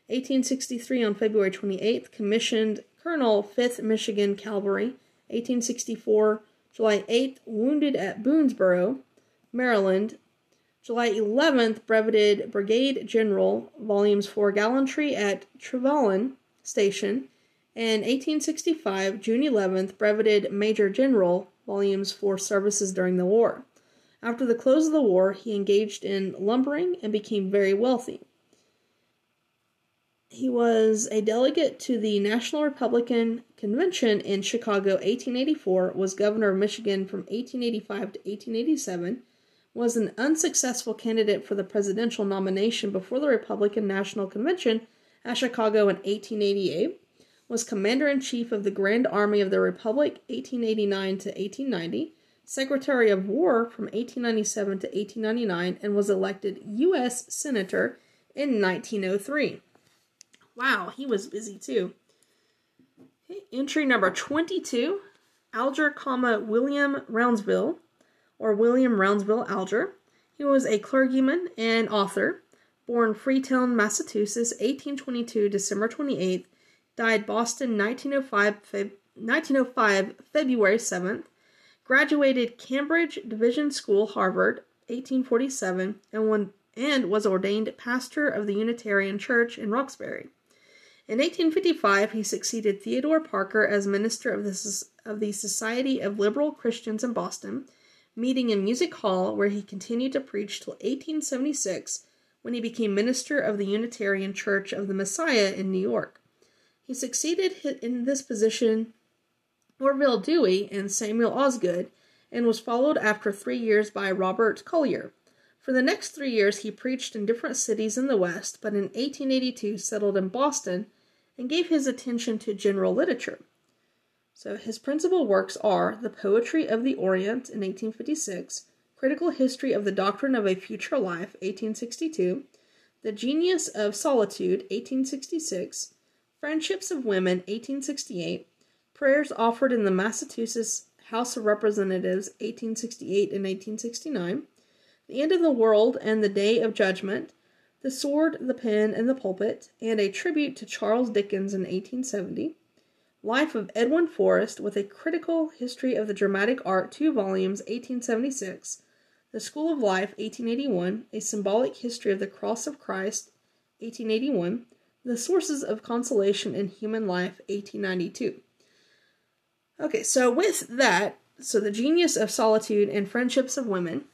1863, on February 28th, commissioned Colonel, 5th Michigan Cavalry. 1864, July 8th, wounded at Boonsboro, Maryland. July 11th, breveted Brigade General, Volumes for Gallantry at Trevilian Station. And 1865, June 11th, breveted Major General, Volumes for Services during the War. After the close of the war, he engaged in lumbering and became very wealthy. He was a delegate to the National Republican Convention in Chicago 1884, was governor of Michigan from 1885 to 1887, was an unsuccessful candidate for the presidential nomination before the Republican National Convention at Chicago in 1888, was commander in chief of the Grand Army of the Republic 1889 to 1890 Secretary of War from 1897 to 1899 and was elected U.S. Senator in 1903. Wow, he was busy too. Entry number 22 Alger, comma, William Rounseville, or William Rounseville Alger. He was a clergyman and author, born Freetown, Massachusetts, 1822, December 28th, died Boston, 1905, Feb- 1905 February 7th, graduated Cambridge Division School, Harvard, 1847, and, one, and was ordained pastor of the Unitarian Church in Roxbury. In 1855, he succeeded Theodore Parker as minister of the, of the Society of Liberal Christians in Boston, meeting in Music Hall, where he continued to preach till 1876, when he became minister of the Unitarian Church of the Messiah in New York. He succeeded in this position Orville Dewey and Samuel Osgood, and was followed after three years by Robert Collyer. For the next three years, he preached in different cities in the West, but in 1882 settled in Boston and gave his attention to general literature. So his principal works are The Poetry of the Orient in 1856, Critical History of the Doctrine of a Future Life, 1862, The Genius of Solitude, 1866, Friendships of Women, 1868, Prayers offered in the Massachusetts House of Representatives 1868 and 1869, The End of the World and the Day of Judgment, The Sword, the Pen, and the Pulpit, and a tribute to Charles Dickens in 1870, Life of Edwin Forrest with a critical history of the dramatic art, two volumes, 1876, The School of Life, 1881, a symbolic history of the cross of Christ, 1881, The Sources of Consolation in Human Life, 1892. Okay, so with that, so the genius of solitude and friendships of women,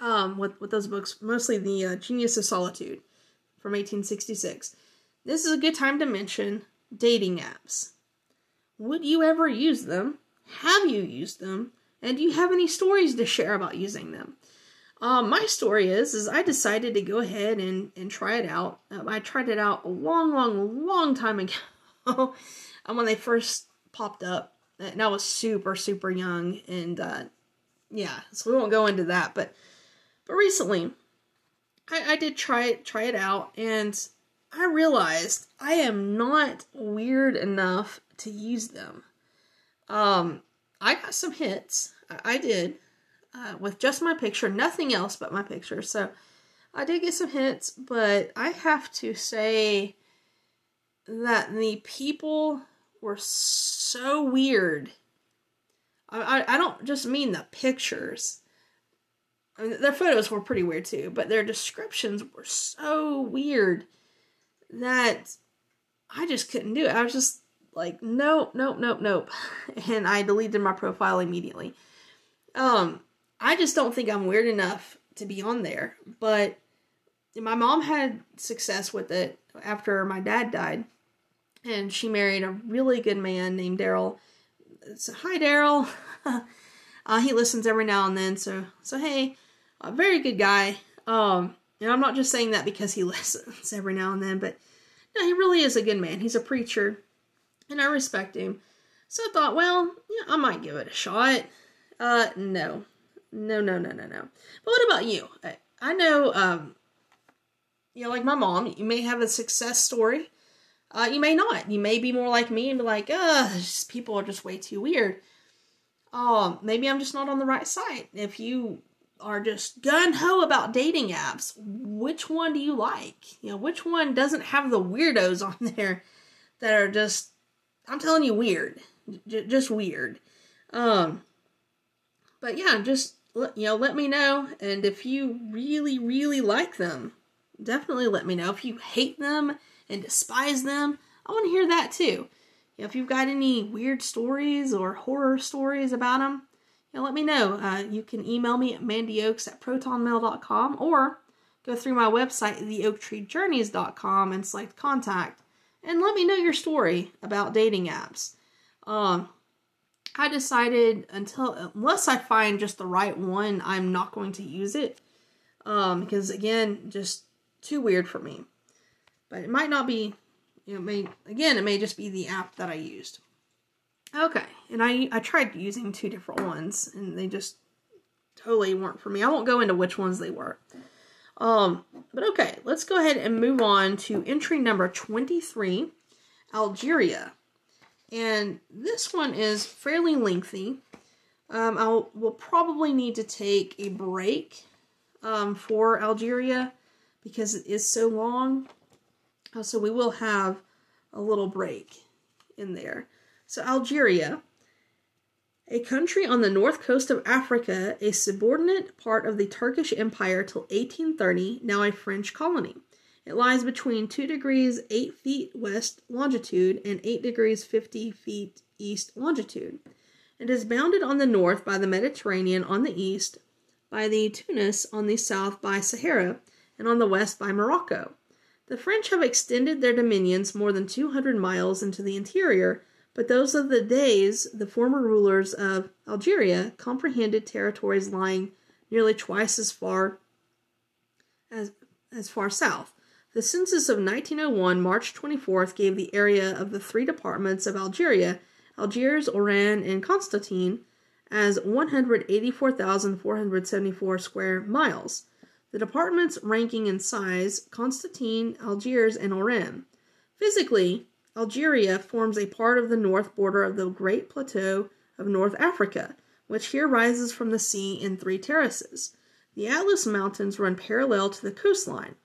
um, with with those books, mostly the uh, Genius of Solitude from 1866. This is a good time to mention dating apps. Would you ever use them? Have you used them? And do you have any stories to share about using them? Um, my story is is I decided to go ahead and, and try it out. Um, I tried it out a long, long, long time ago. um, when they first popped up, and I was super, super young, and uh, yeah, so we won't go into that. But but recently, I, I did try it try it out, and I realized I am not weird enough to use them. Um, I got some hits. I, I did uh, with just my picture, nothing else but my picture. So I did get some hits, but I have to say that the people were so weird. I, I, I don't just mean the pictures. I mean, their photos were pretty weird too, but their descriptions were so weird that I just couldn't do it. I was just like, nope, nope, nope, nope. And I deleted my profile immediately. Um, I just don't think I'm weird enough to be on there. But my mom had success with it after my dad died and she married a really good man named Daryl. so hi Daryl. uh, he listens every now and then. So so hey, a very good guy. Um, and I'm not just saying that because he listens every now and then, but no, he really is a good man. He's a preacher, and I respect him. So I thought, well, yeah, I might give it a shot. Uh, no, no, no, no, no, no. But what about you? I, know, um, you know, like my mom, you may have a success story. Uh, you may not. You may be more like me and be like, uh, people are just way too weird. Um, maybe I'm just not on the right side. If you are just gun ho about dating apps, which one do you like? You know, which one doesn't have the weirdos on there that are just, I'm telling you, weird, J- just weird. Um, but yeah, just you know, let me know, and if you really, really like them, definitely let me know. If you hate them and despise them, I want to hear that too. You know, if you've got any weird stories or horror stories about them, know, let me know. Uh, you can email me at mandyoaks at protonmail.com or go through my website, theoaktreejourneys.com, and select contact and let me know your story about dating apps. Um, I decided until unless I find just the right one, I'm not going to use it. Um, because again, just too weird for me. But it might not be. You know, may again, it may just be the app that I used. Okay, and I I tried using two different ones, and they just totally weren't for me. I won't go into which ones they were. Um, but okay, let's go ahead and move on to entry number 23, Algeria. And this one is fairly lengthy. Um, I will probably need to take a break um, for Algeria because it is so long. Uh, so we will have a little break in there. So, Algeria, a country on the north coast of Africa, a subordinate part of the Turkish Empire till 1830, now a French colony. It lies between 2 degrees 8 feet west longitude and 8 degrees 50 feet east longitude. It is bounded on the north by the Mediterranean on the east, by the Tunis on the south by Sahara, and on the west by Morocco. The French have extended their dominions more than 200 miles into the interior, but those of the deys, the former rulers of Algeria, comprehended territories lying nearly twice as far as, as far south. The census of 1901, March 24th, gave the area of the three departments of Algeria, Algiers, Oran, and Constantine, as 184,474 square miles. The departments ranking in size Constantine, Algiers, and Oran. Physically, Algeria forms a part of the north border of the Great Plateau of North Africa, which here rises from the sea in three terraces. The Atlas Mountains run parallel to the coastline.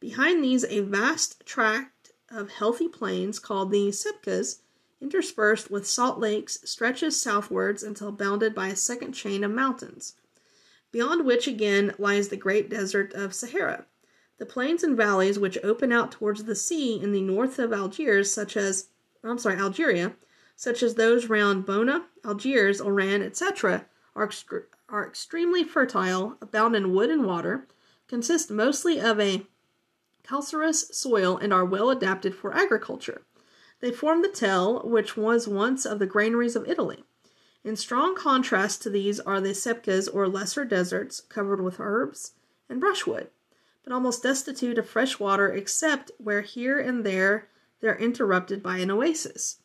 Behind these, a vast tract of heathy plains called the Sebkas, interspersed with salt lakes, stretches southwards until bounded by a second chain of mountains, beyond which again lies the great desert of Sahara. The plains and valleys which open out towards the sea in the north of Algiers, such as I'm sorry, Algeria, such as those round Bona, Algiers, Oran, etc., are, are extremely fertile, abound in wood and water, consist mostly of a calcareous soil and are well adapted for agriculture. They form the tell, which was once of the granaries of Italy. In strong contrast to these are the sebkas or lesser deserts, covered with herbs and brushwood, but almost destitute of fresh water except where here and there they are interrupted by an oasis.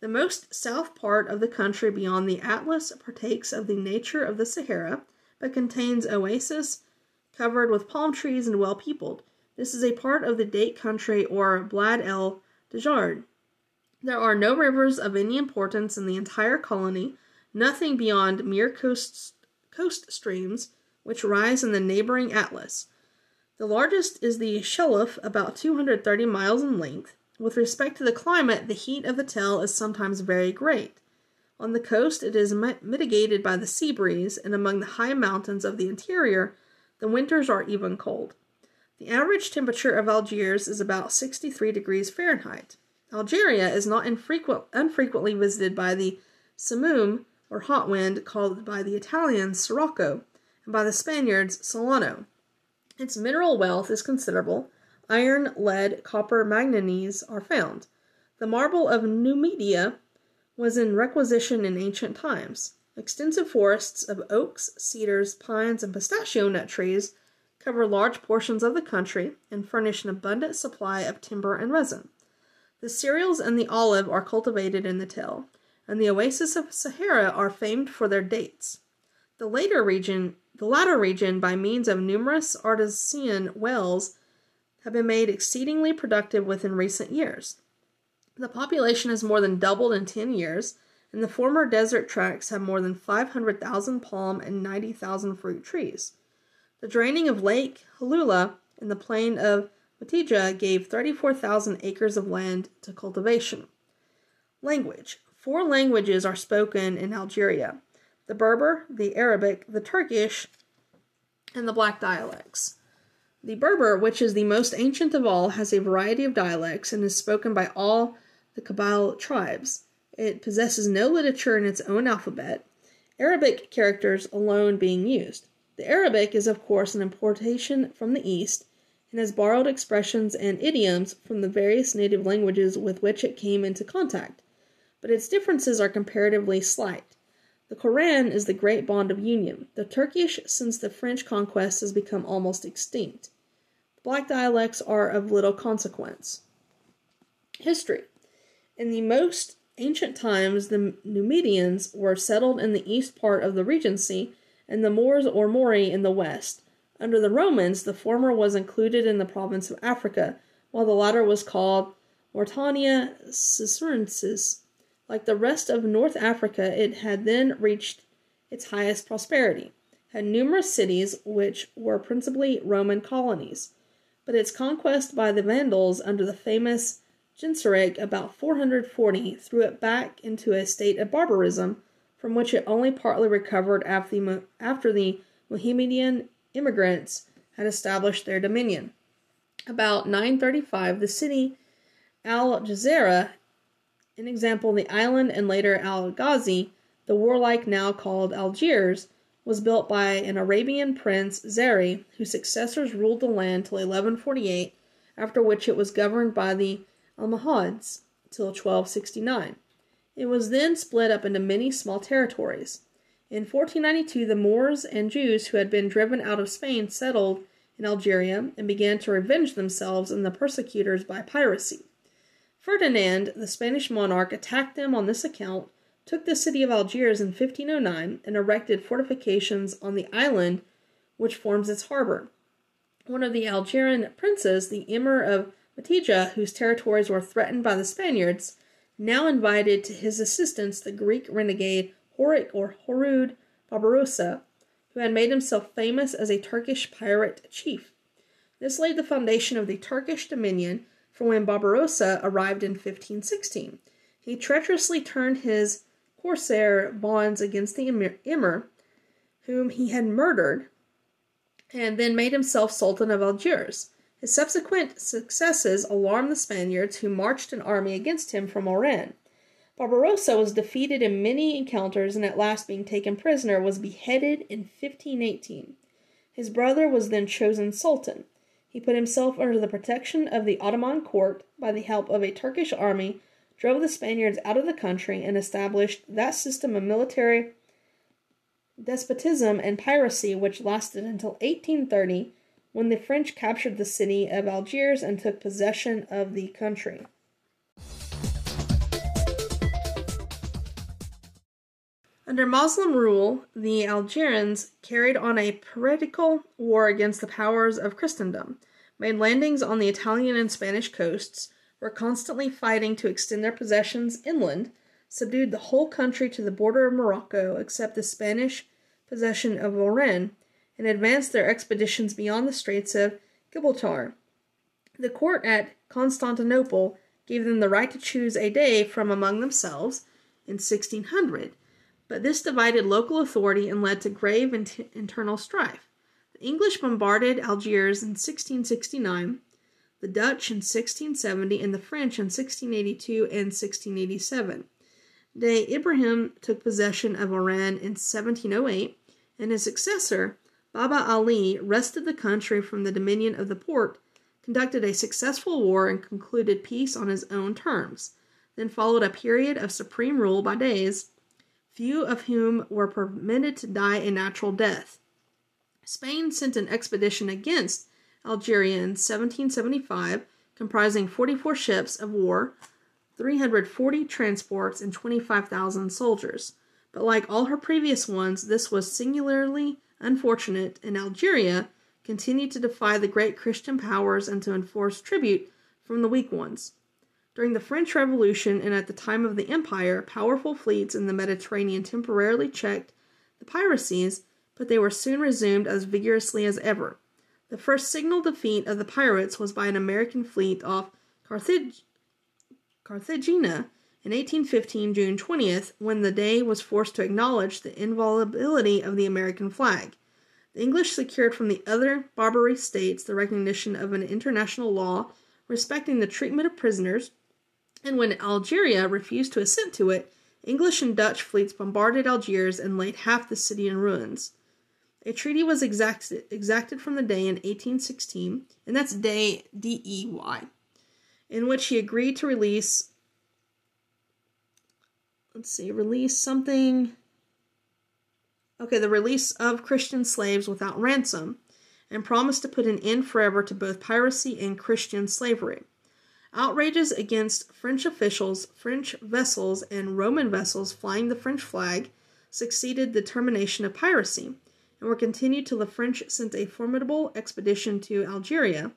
The most south part of the country beyond the Atlas partakes of the nature of the Sahara, but contains oases covered with palm trees and well peopled. This is a part of the date country or Blad el Djard. There are no rivers of any importance in the entire colony, nothing beyond mere coast, coast streams which rise in the neighboring Atlas. The largest is the Sheluf, about 230 miles in length. With respect to the climate, the heat of the Tell is sometimes very great. On the coast, it is mitigated by the sea breeze, and among the high mountains of the interior, the winters are even cold. The average temperature of Algiers is about 63 degrees Fahrenheit. Algeria is not infrequent, unfrequently visited by the simoom, or hot wind, called by the Italians sirocco, and by the Spaniards solano. Its mineral wealth is considerable. Iron, lead, copper, manganese are found. The marble of Numidia, was in requisition in ancient times. Extensive forests of oaks, cedars, pines, and pistachio nut trees cover large portions of the country and furnish an abundant supply of timber and resin. The cereals and the olive are cultivated in the till, and the oases of Sahara are famed for their dates. The later region, the latter region, by means of numerous artesian wells, have been made exceedingly productive within recent years. The population has more than doubled in 10 years, and the former desert tracts have more than 500,000 palm and 90,000 fruit trees. The draining of Lake Hulula in the plain of Metidja gave 34,000 acres of land to cultivation. Language Four languages are spoken in Algeria the Berber, the Arabic, the Turkish, and the Black dialects. The Berber, which is the most ancient of all, has a variety of dialects and is spoken by all the Kabyle tribes. It possesses no literature in its own alphabet, Arabic characters alone being used. The Arabic is, of course, an importation from the East and has borrowed expressions and idioms from the various native languages with which it came into contact, but its differences are comparatively slight. The Koran is the great bond of union. The Turkish, since the French conquest, has become almost extinct. The black dialects are of little consequence. History In the most ancient times, the Numidians were settled in the east part of the Regency, and the Moors or Mori in the west. Under the Romans, the former was included in the province of Africa, while the latter was called Mauritania Caesariensis. Like the rest of North Africa, it had then reached its highest prosperity, had numerous cities which were principally Roman colonies. But its conquest by the Vandals under the famous Genseric about 440 threw it back into a state of barbarism from which it only partly recovered after the, after the Mohammedan immigrants had established their dominion. About 935, the city Al Jazira in example, the island and later Al Ghazi, the warlike now called Algiers, was built by an Arabian prince, Zeri, whose successors ruled the land till 1148, after which it was governed by the Almohads till 1269. It was then split up into many small territories. In 1492, the Moors and Jews who had been driven out of Spain settled in Algeria and began to revenge themselves and the persecutors by piracy. Ferdinand, the Spanish monarch, attacked them on this account, took the city of Algiers in 1509, and erected fortifications on the island which forms its harbor. One of the Algerian princes, the Emir of Metidja, whose territories were threatened by the Spaniards, now invited to his assistance the Greek renegade Horik or Horud Barbarossa, who had made himself famous as a Turkish pirate chief. This laid the foundation of the Turkish dominion for when Barbarossa arrived in 1516. He treacherously turned his corsair bonds against the emir, whom he had murdered, and then made himself Sultan of Algiers. His subsequent successes alarmed the Spaniards, who marched an army against him from Oran. Barbarossa was defeated in many encounters and at last being taken prisoner was beheaded in 1518. His brother was then chosen sultan. He put himself under the protection of the Ottoman court by the help of a Turkish army, drove the Spaniards out of the country, and established that system of military despotism and piracy which lasted until 1830 when the French captured the city of Algiers and took possession of the country. Under Moslem rule, the Algerians carried on a piratical war against the powers of Christendom, made landings on the Italian and Spanish coasts, were constantly fighting to extend their possessions inland, subdued the whole country to the border of Morocco except the Spanish possession of Oran, and advanced their expeditions beyond the Straits of Gibraltar. The court at Constantinople gave them the right to choose a Dey from among themselves in 1600 but this divided local authority and led to grave internal strife. The English bombarded Algiers in 1669, the Dutch in 1670, and the French in 1682 and 1687. Dey Ibrahim took possession of Oran in 1708, and his successor, Baba Ali, wrested the country from the dominion of the Porte, conducted a successful war, and concluded peace on his own terms. Then followed a period of supreme rule by Deys, few of whom were permitted to die a natural death. Spain sent an expedition against Algeria in 1775, comprising 44 ships of war, 340 transports, and 25,000 soldiers. But like all her previous ones, this was singularly unfortunate, and Algeria continued to defy the great Christian powers and to enforce tribute from the weak ones. During the French Revolution and at the time of the Empire, powerful fleets in the Mediterranean temporarily checked the piracies but they were soon resumed as vigorously as ever. The first signal defeat of the pirates was by an American fleet off Carthage- Carthagena in 1815, June 20th, when the Dey was forced to acknowledge the inviolability of the American flag. The English secured from the other Barbary states the recognition of an international law respecting the treatment of prisoners, and when Algeria refused to assent to it, English and Dutch fleets bombarded Algiers and laid half the city in ruins. A treaty was exacted, exacted from the Dey in 1816, and that's Dey, D E Y, in which he agreed to release, let's see, release something. Okay, the release of Christian slaves without ransom, and promised to put an end forever to both piracy and Christian slavery. Outrages against French officials, French vessels, and Roman vessels flying the French flag succeeded the termination of piracy and were continued till the French sent a formidable expedition to Algeria,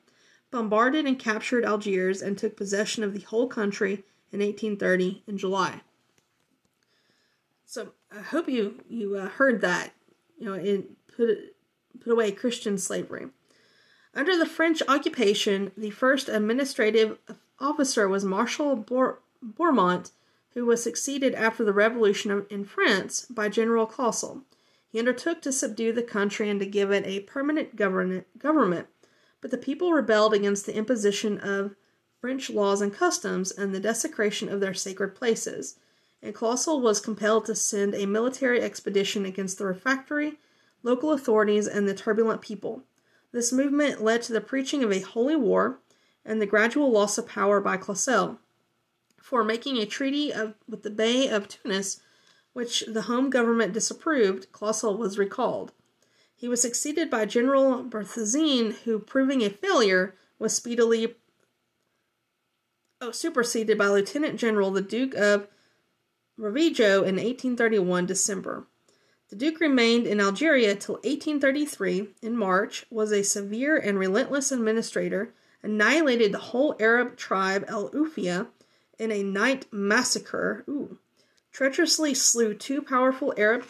bombarded and captured Algiers, and took possession of the whole country in 1830 in July. So I hope you you uh, heard that. You know, it put put away Christian slavery. Under the French occupation, the first administrative officer was Marshal Bourmont, who was succeeded after the revolution in France by General Clausel. He undertook to subdue the country and to give it a permanent government, but the people rebelled against the imposition of French laws and customs and the desecration of their sacred places, and Clausel was compelled to send a military expedition against the refractory local authorities and the turbulent people. This movement led to the preaching of a holy war and the gradual loss of power by Clausel. For making a treaty of, with the Bey of Tunis which the home government disapproved, Clausel was recalled. He was succeeded by General Berthezène, who, proving a failure, was speedily oh, superseded by Lieutenant General the Duke of Rovigo in 1831 December. The Duke remained in Algeria till 1833. In March, was a severe and relentless administrator, annihilated the whole Arab tribe El Ufia in a night massacre. Ooh treacherously slew two powerful Arab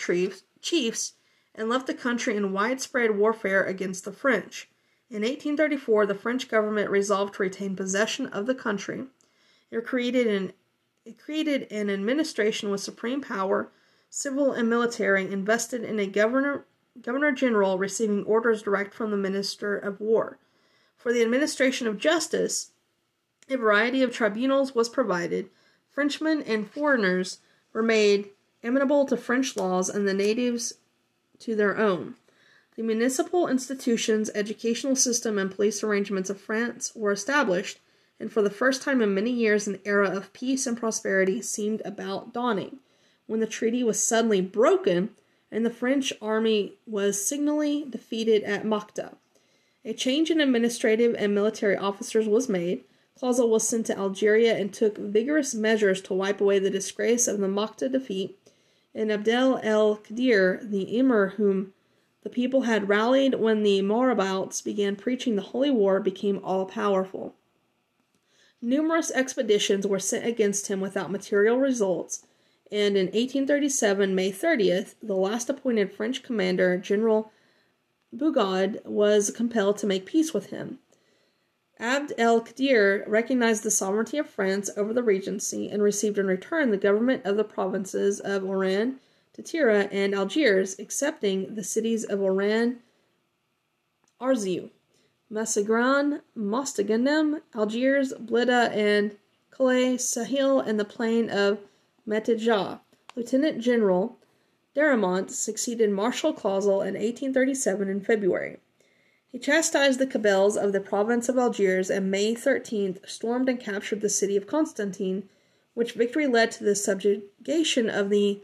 chiefs and left the country in widespread warfare against the French. In 1834, the French government resolved to retain possession of the country. It created an, it created an administration with supreme power, civil and military, invested in a governor, governor general receiving orders direct from the minister of war. For the administration of justice, a variety of tribunals was provided. Frenchmen and foreigners were made amenable to French laws and the natives to their own. The municipal institutions, educational system, and police arrangements of France were established, and for the first time in many years, an era of peace and prosperity seemed about dawning, when the treaty was suddenly broken and the French army was signally defeated at Makhta. A change in administrative and military officers was made, Clausel was sent to Algeria and took vigorous measures to wipe away the disgrace of the Makhta defeat, and Abdel el Kadir, the emir whom the people had rallied when the Marabouts began preaching the holy war, became all powerful. Numerous expeditions were sent against him without material results, and in 1837, May 30th, the last appointed French commander, General Bugeaud, was compelled to make peace with him. Abd el Qadir recognized the sovereignty of France over the regency and received in return the government of the provinces of Oran, Tatira, and Algiers, excepting the cities of Oran, Arzew, Mazagran, Mostaganem, Algiers, Blida, and Calais, Sahil, and the plain of Metidja. Lieutenant General Damrémont succeeded Marshal Clausel in 1837 in February. He chastised the Kabyles of the province of Algiers and May 13th stormed and captured the city of Constantine, which victory led to the subjugation of the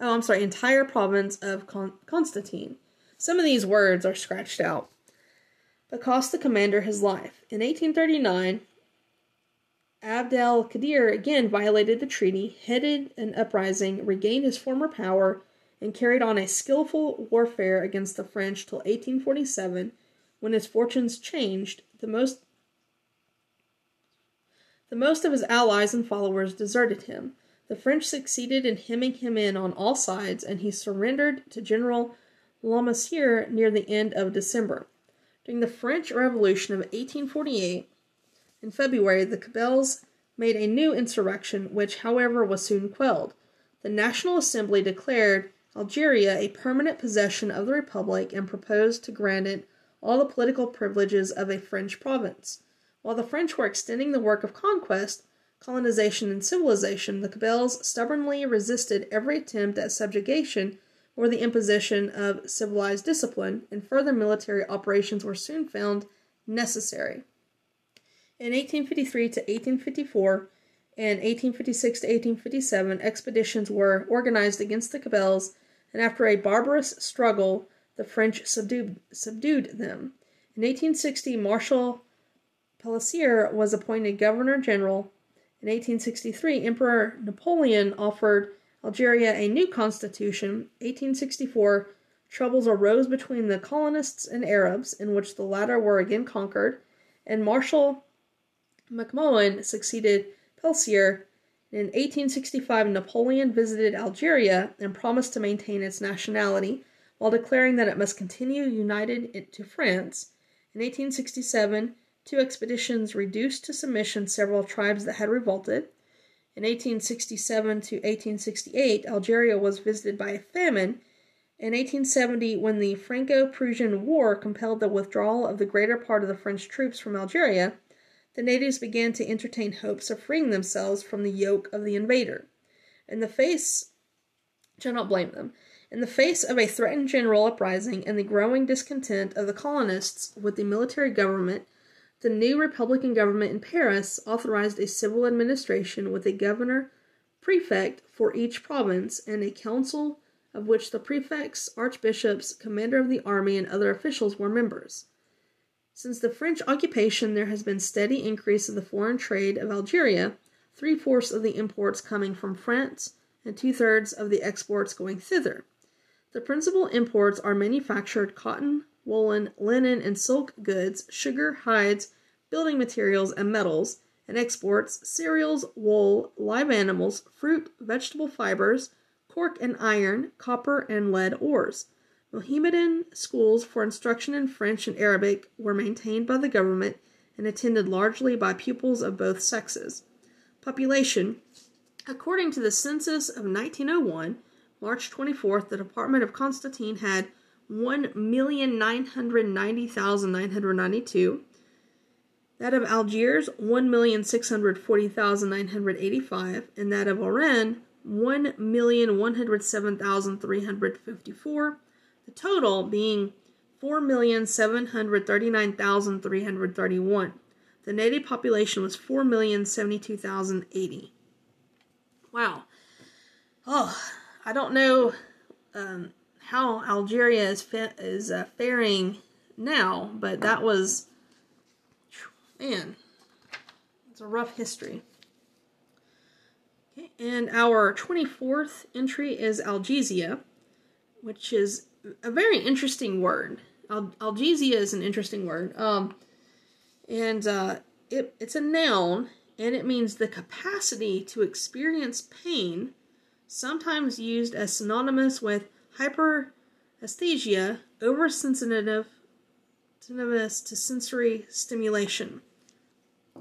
oh, I'm sorry, entire province of Con- Constantine. Some of these words are scratched out, but cost the commander his life. In 1839, Abd al Qadir again violated the treaty, headed an uprising, regained his former power, and carried on a skillful warfare against the French till 1847, when his fortunes changed. The most the most of his allies and followers deserted him. The French succeeded in hemming him in on all sides, and he surrendered to General Lamoricière near the end of December. During the French Revolution of 1848, in February, the Kabyles made a new insurrection, which, however, was soon quelled. The National Assembly declared Algeria a permanent possession of the Republic and proposed to grant it all the political privileges of a French province. While the French were extending the work of conquest, colonization, and civilization, the Kabyles stubbornly resisted every attempt at subjugation or the imposition of civilized discipline, and further military operations were soon found necessary. In 1853 to 1854 and 1856 to 1857, expeditions were organized against the Kabyles, and after a barbarous struggle, the French subdued, subdued them. In 1860, Marshal Pélissier was appointed Governor General. In 1863, Emperor Napoleon offered Algeria a new constitution. 1864, troubles arose between the colonists and Arabs, in which the latter were again conquered, and Marshal MacMahon succeeded Pélissier. In 1865, Napoleon visited Algeria and promised to maintain its nationality while declaring that it must continue united to France. In 1867, two expeditions reduced to submission several tribes that had revolted. In 1867 to 1868, Algeria was visited by a famine. In 1870, when the Franco Prussian War compelled the withdrawal of the greater part of the French troops from Algeria, the natives began to entertain hopes of freeing themselves from the yoke of the invader. In the face, shall not blame them. In the face of a threatened general uprising and the growing discontent of the colonists with the military government, the new Republican government in Paris authorized a civil administration with a governor prefect for each province and a council of which the prefects, archbishops, commander of the army, and other officials were members. Since the French occupation, there has been steady increase of the foreign trade of Algeria, three fourths of the imports coming from France and two thirds of the exports going thither. The principal imports are manufactured cotton, woolen, linen, and silk goods, sugar, hides, building materials, and metals, and exports cereals, wool, live animals, fruit, vegetable fibers, cork and iron, copper, and lead ores. Mohammedan schools for instruction in French and Arabic were maintained by the government and attended largely by pupils of both sexes. Population According to the census of 1901, March 24th, the Department of Constantine had 1,990,992. That of Algiers, 1,640,985. And that of Oran, 1,107,354 the total being 4,739,331. The native population was 4,072,080. Wow. Oh, I don't know um, how Algeria is, fa- is uh, faring now, but that was, man, it's a rough history. Okay, and our 24th entry is Algesia, which is a very interesting word. Al- Algesia is an interesting word. Um, and uh, it, it's a noun, and it means the capacity to experience pain, sometimes used as synonymous with hyperesthesia, oversensitive to sensory stimulation.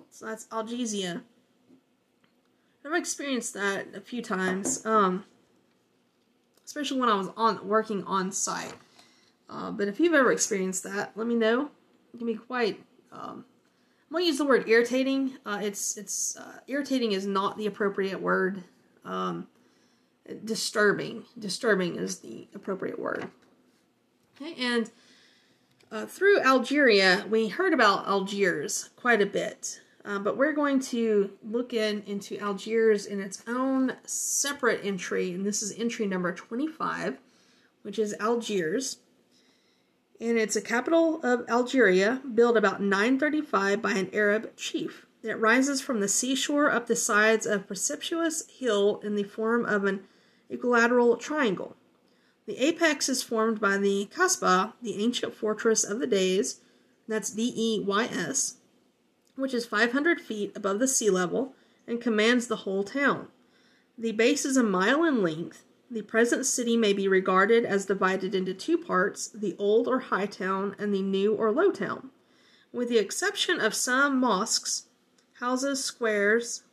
So that's Algesia. I've experienced that a few times. Um, especially when I was on working on site. Uh, but if you've ever experienced that, let me know. It can be quite. Um, I'm gonna use the word irritating. Uh, it's it's uh, irritating is not the appropriate word. Um, disturbing, disturbing is the appropriate word. Okay, and uh, through Algeria, we heard about Algiers quite a bit. Uh, but we're going to look in into Algiers in its own separate entry, and this is entry number 25, which is Algiers. And it's a capital of Algeria, built about 935 by an Arab chief. It rises from the seashore up the sides of a precipitous hill in the form of an equilateral triangle. The apex is formed by the Kasbah, the ancient fortress of the Deys, that's D E Y S, which is 500 feet above the sea level and commands the whole town. The base is a mile in length. The present city may be regarded as divided into two parts the old or high town and the new or low town. With the exception of some mosques, houses, squares,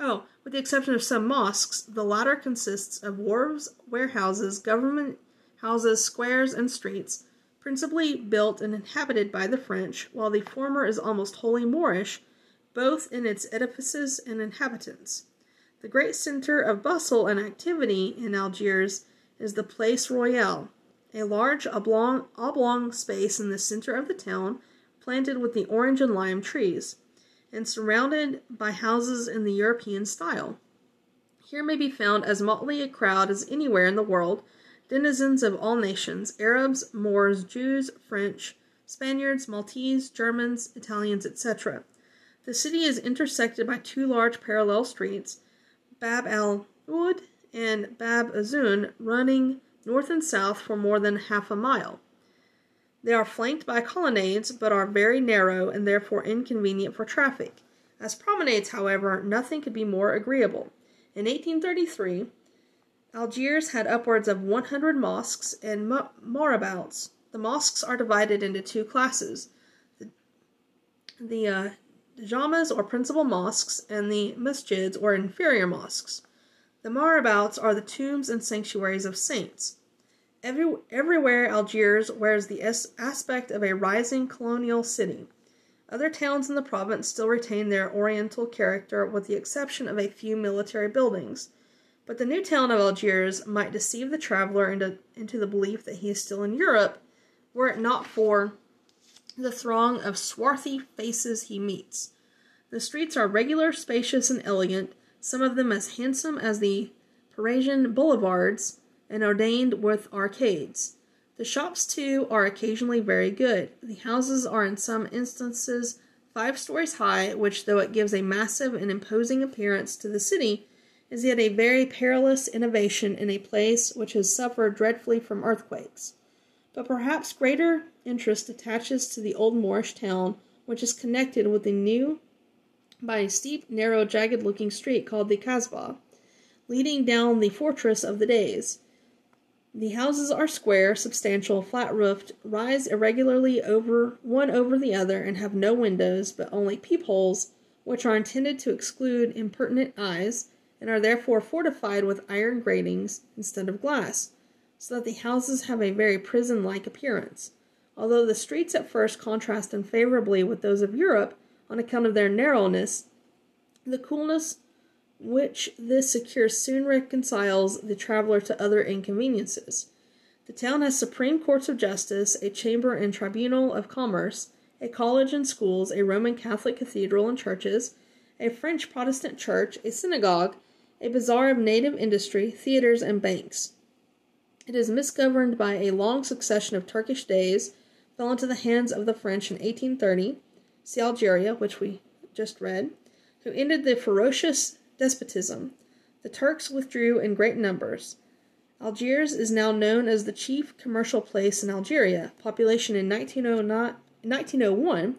oh, with the exception of some mosques, the latter consists of wharves, warehouses, government houses, squares, and streets principally built and inhabited by the French, while the former is almost wholly Moorish, both in its edifices and inhabitants. The great center of bustle and activity in Algiers is the Place Royale, a large oblong, oblong space in the center of the town, planted with the orange and lime trees, and surrounded by houses in the European style. Here may be found as motley a crowd as anywhere in the world, denizens of all nations Arabs, Moors, Jews, French, Spaniards, Maltese, Germans, Italians, etc. The city is intersected by two large parallel streets, Bab al Oud and Bab Azun, running north and south for more than half a mile. They are flanked by colonnades, but are very narrow and therefore inconvenient for traffic. As promenades, however, nothing could be more agreeable. In 1833, Algiers had upwards of 100 mosques and marabouts. The mosques are divided into two classes the, the uh, jamas or principal mosques and the masjids or inferior mosques. The marabouts are the tombs and sanctuaries of saints. Every, everywhere Algiers wears the aspect of a rising colonial city. Other towns in the province still retain their oriental character with the exception of a few military buildings. But the new town of Algiers might deceive the traveler into, into the belief that he is still in Europe, were it not for the throng of swarthy faces he meets. The streets are regular, spacious, and elegant, some of them as handsome as the Parisian boulevards, and ordained with arcades. The shops, too, are occasionally very good. The houses are in some instances five stories high, which, though it gives a massive and imposing appearance to the city, is yet a very perilous innovation in a place which has suffered dreadfully from earthquakes. But perhaps greater interest attaches to the old Moorish town, which is connected with the new by a steep, narrow, jagged looking street called the Kasbah, leading down the fortress of the Deys. The houses are square, substantial, flat roofed, rise irregularly over one over the other, and have no windows, but only peepholes, which are intended to exclude impertinent eyes, and are therefore fortified with iron gratings instead of glass, so that the houses have a very prison like appearance. Although the streets at first contrast unfavorably with those of Europe on account of their narrowness, the coolness which this secures soon reconciles the traveler to other inconveniences. The town has supreme courts of justice, a chamber and tribunal of commerce, a college and schools, a Roman Catholic cathedral and churches, a French Protestant church, a synagogue, a bazaar of native industry, theaters, and banks. It is misgoverned by a long succession of Turkish Deys, fell into the hands of the French in 1830, see Algeria, which we just read, who ended the ferocious despotism. The Turks withdrew in great numbers. Algiers is now known as the chief commercial place in Algeria. Population in 1901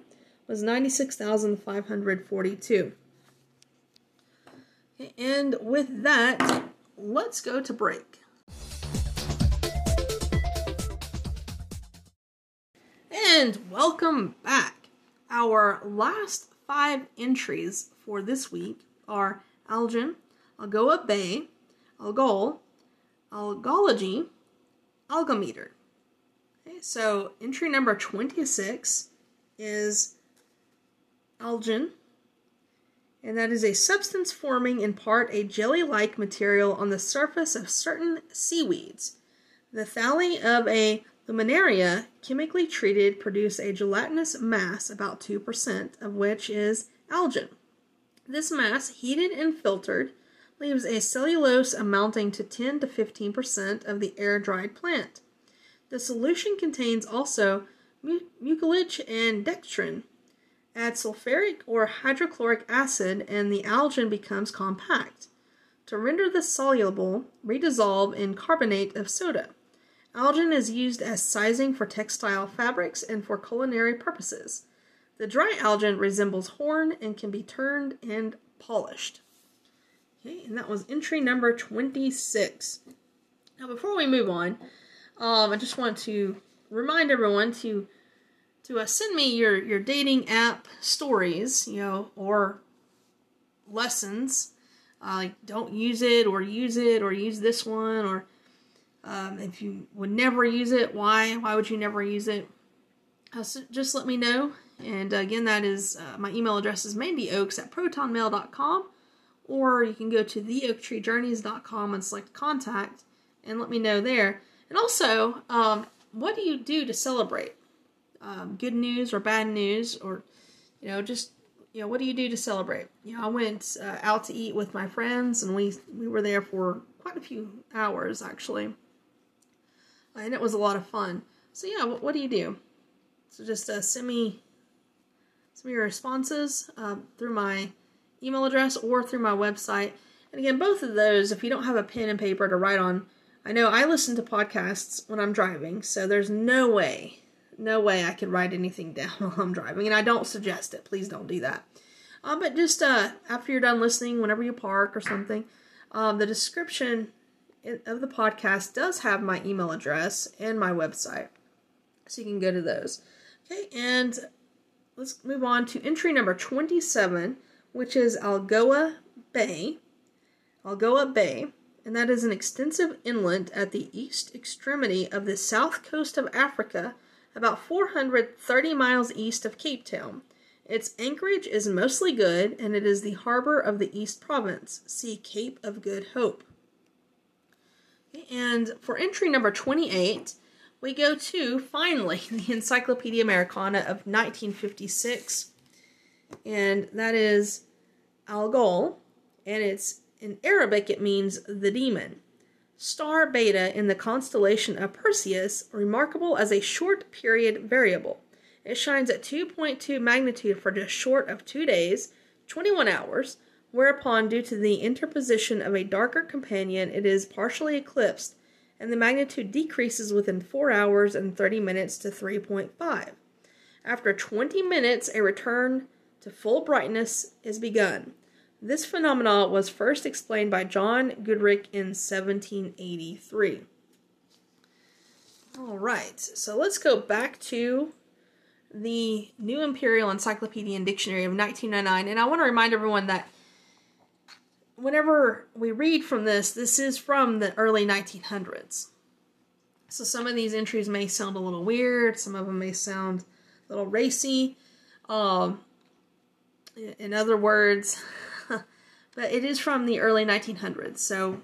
was 96,542. And with that, let's go to break. And welcome back. Our last five entries for this week are Algin, Algoa Bay, Algol, Algology, Algometer. Okay, so entry number 26 is Algin, and that is a substance forming in part a jelly like material on the surface of certain seaweeds. The thalli of a Laminaria, chemically treated, produce a gelatinous mass, about 2%, of which is algin. This mass, heated and filtered, leaves a cellulose amounting to 10 to 15% of the air dried plant. The solution contains also mu- mucilage and dextrin. Add sulfuric or hydrochloric acid and the algin becomes compact. To render this soluble, redissolve in carbonate of soda. Algin is used as sizing for textile fabrics and for culinary purposes. The dry algin resembles horn and can be turned and polished. Okay, and that was entry number 26. Now, before we move on, um, I just want to remind everyone to to uh, send me your your dating app stories, you know, or lessons. Uh, like, don't use it, or use it, or use this one, or um, if you would never use it, why? Why would you never use it? Uh, so just let me know. And again, that is uh, my email address is mandyoaks at protonmail.com or you can go to theoaktreejourneys.com and select contact and let me know there. And also, um, what do you do to celebrate? Um, good news or bad news, or you know, just you know, what do you do to celebrate? You know, I went uh, out to eat with my friends, and we we were there for quite a few hours actually, and it was a lot of fun. So yeah, what, what do you do? So just uh, send me some of your responses uh, through my email address or through my website. And again, both of those, if you don't have a pen and paper to write on, I know I listen to podcasts when I'm driving, so there's no way, no way I could write anything down while I'm driving, and I don't suggest it. Please don't do that. Uh, but just uh, after you're done listening, whenever you park or something, um, the description of the podcast does have my email address and my website, so you can go to those. Okay, and let's move on to entry number 27 which is Algoa Bay. Algoa Bay, and that is an extensive inlet at the east extremity of the south coast of Africa, about 430 miles east of Cape Town. Its anchorage is mostly good, and it is the harbor of the East Province. See Cape of Good Hope. And for entry number 28, we go to finally the Encyclopedia Americana of 1956 and that is Algol, and it's in Arabic it means the demon. Star Beta in the constellation of Perseus, remarkable as a short period variable. It shines at 2.2 magnitude for just short of two days, 21 hours, whereupon, due to the interposition of a darker companion, it is partially eclipsed, and the magnitude decreases within 4 hours and 30 minutes to 3.5. After 20 minutes, a return to full brightness is begun. This phenomenon was first explained by John Goodricke in 1783. All right, so let's go back to the New Imperial Encyclopedia and Dictionary of 1999, and I want to remind everyone that whenever we read from this, this is from the early 1900s. So some of these entries may sound a little weird, some of them may sound a little racy. Um, in other words, but it is from the early 1900s. So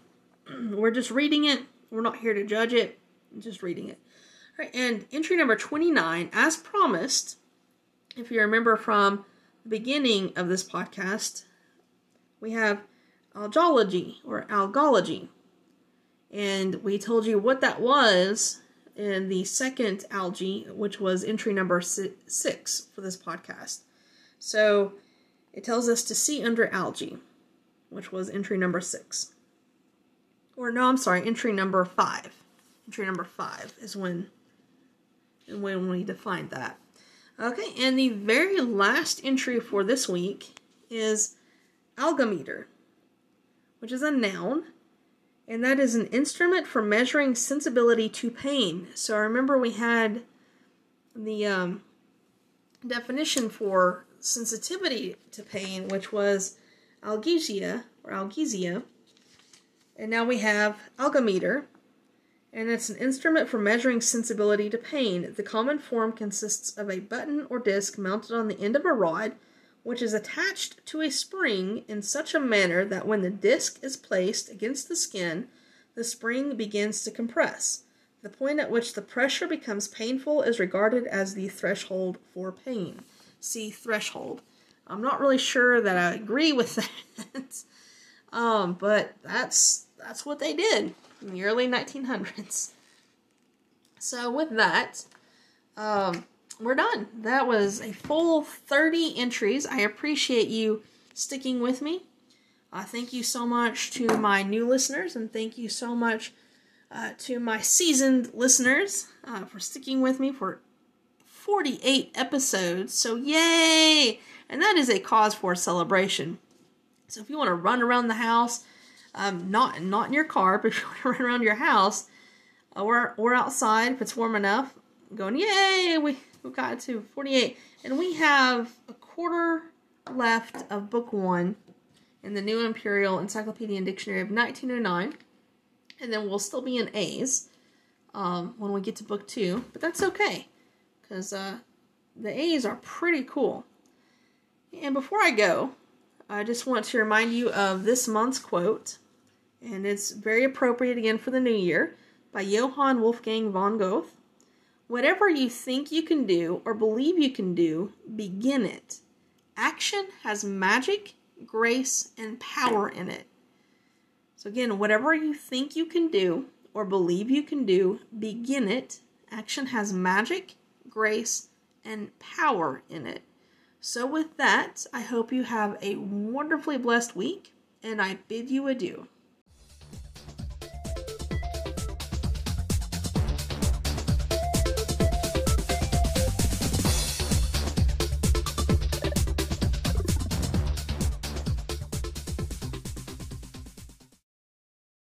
we're just reading it. We're not here to judge it. just reading it. All right, and entry number 29, as promised, if you remember from the beginning of this podcast, we have algology or algology. And we told you what that was in the second algae, which was entry number six for this podcast. So it tells us to see under algae, which was entry number six. Or no, I'm sorry, entry number five. Entry number five is when and when we defined that. Okay, and the very last entry for this week is algometer, which is a noun, and that is an instrument for measuring sensibility to pain. So I remember we had the um, definition for sensitivity to pain, which was algesia or algesia. And now we have algometer, and it's an instrument for measuring sensibility to pain. The common form consists of a button or disc mounted on the end of a rod, which is attached to a spring in such a manner that when the disc is placed against the skin, the spring begins to compress. The point at which the pressure becomes painful is regarded as the threshold for pain see threshold. I'm not really sure that I agree with that. um, but that's that's what they did in the early 1900s. So with that, um, we're done. That was a full 30 entries. I appreciate you sticking with me. Uh, thank you so much to my new listeners, and thank you so much uh, to my seasoned listeners uh, for sticking with me for 48 episodes. So, yay! And that is a cause for celebration. So, if you want to run around the house, um, not not in your car, but if you want to run around your house or or outside if it's warm enough, going yay! We we got to 48, and we have a quarter left of book one in the New Imperial Encyclopedia and Dictionary of 1909, and then we'll still be in A's um, when we get to book two, but that's okay because uh, the A's are pretty cool. And before I go, I just want to remind you of this month's quote, and it's very appropriate again for the new year by Johann Wolfgang von Goethe. Whatever you think you can do or believe you can do, begin it. Action has magic, grace, and power in it. So, again, whatever you think you can do or believe you can do, begin it. Action has magic, grace, and power in it. So, with that, I hope you have a wonderfully blessed week, and I bid you adieu.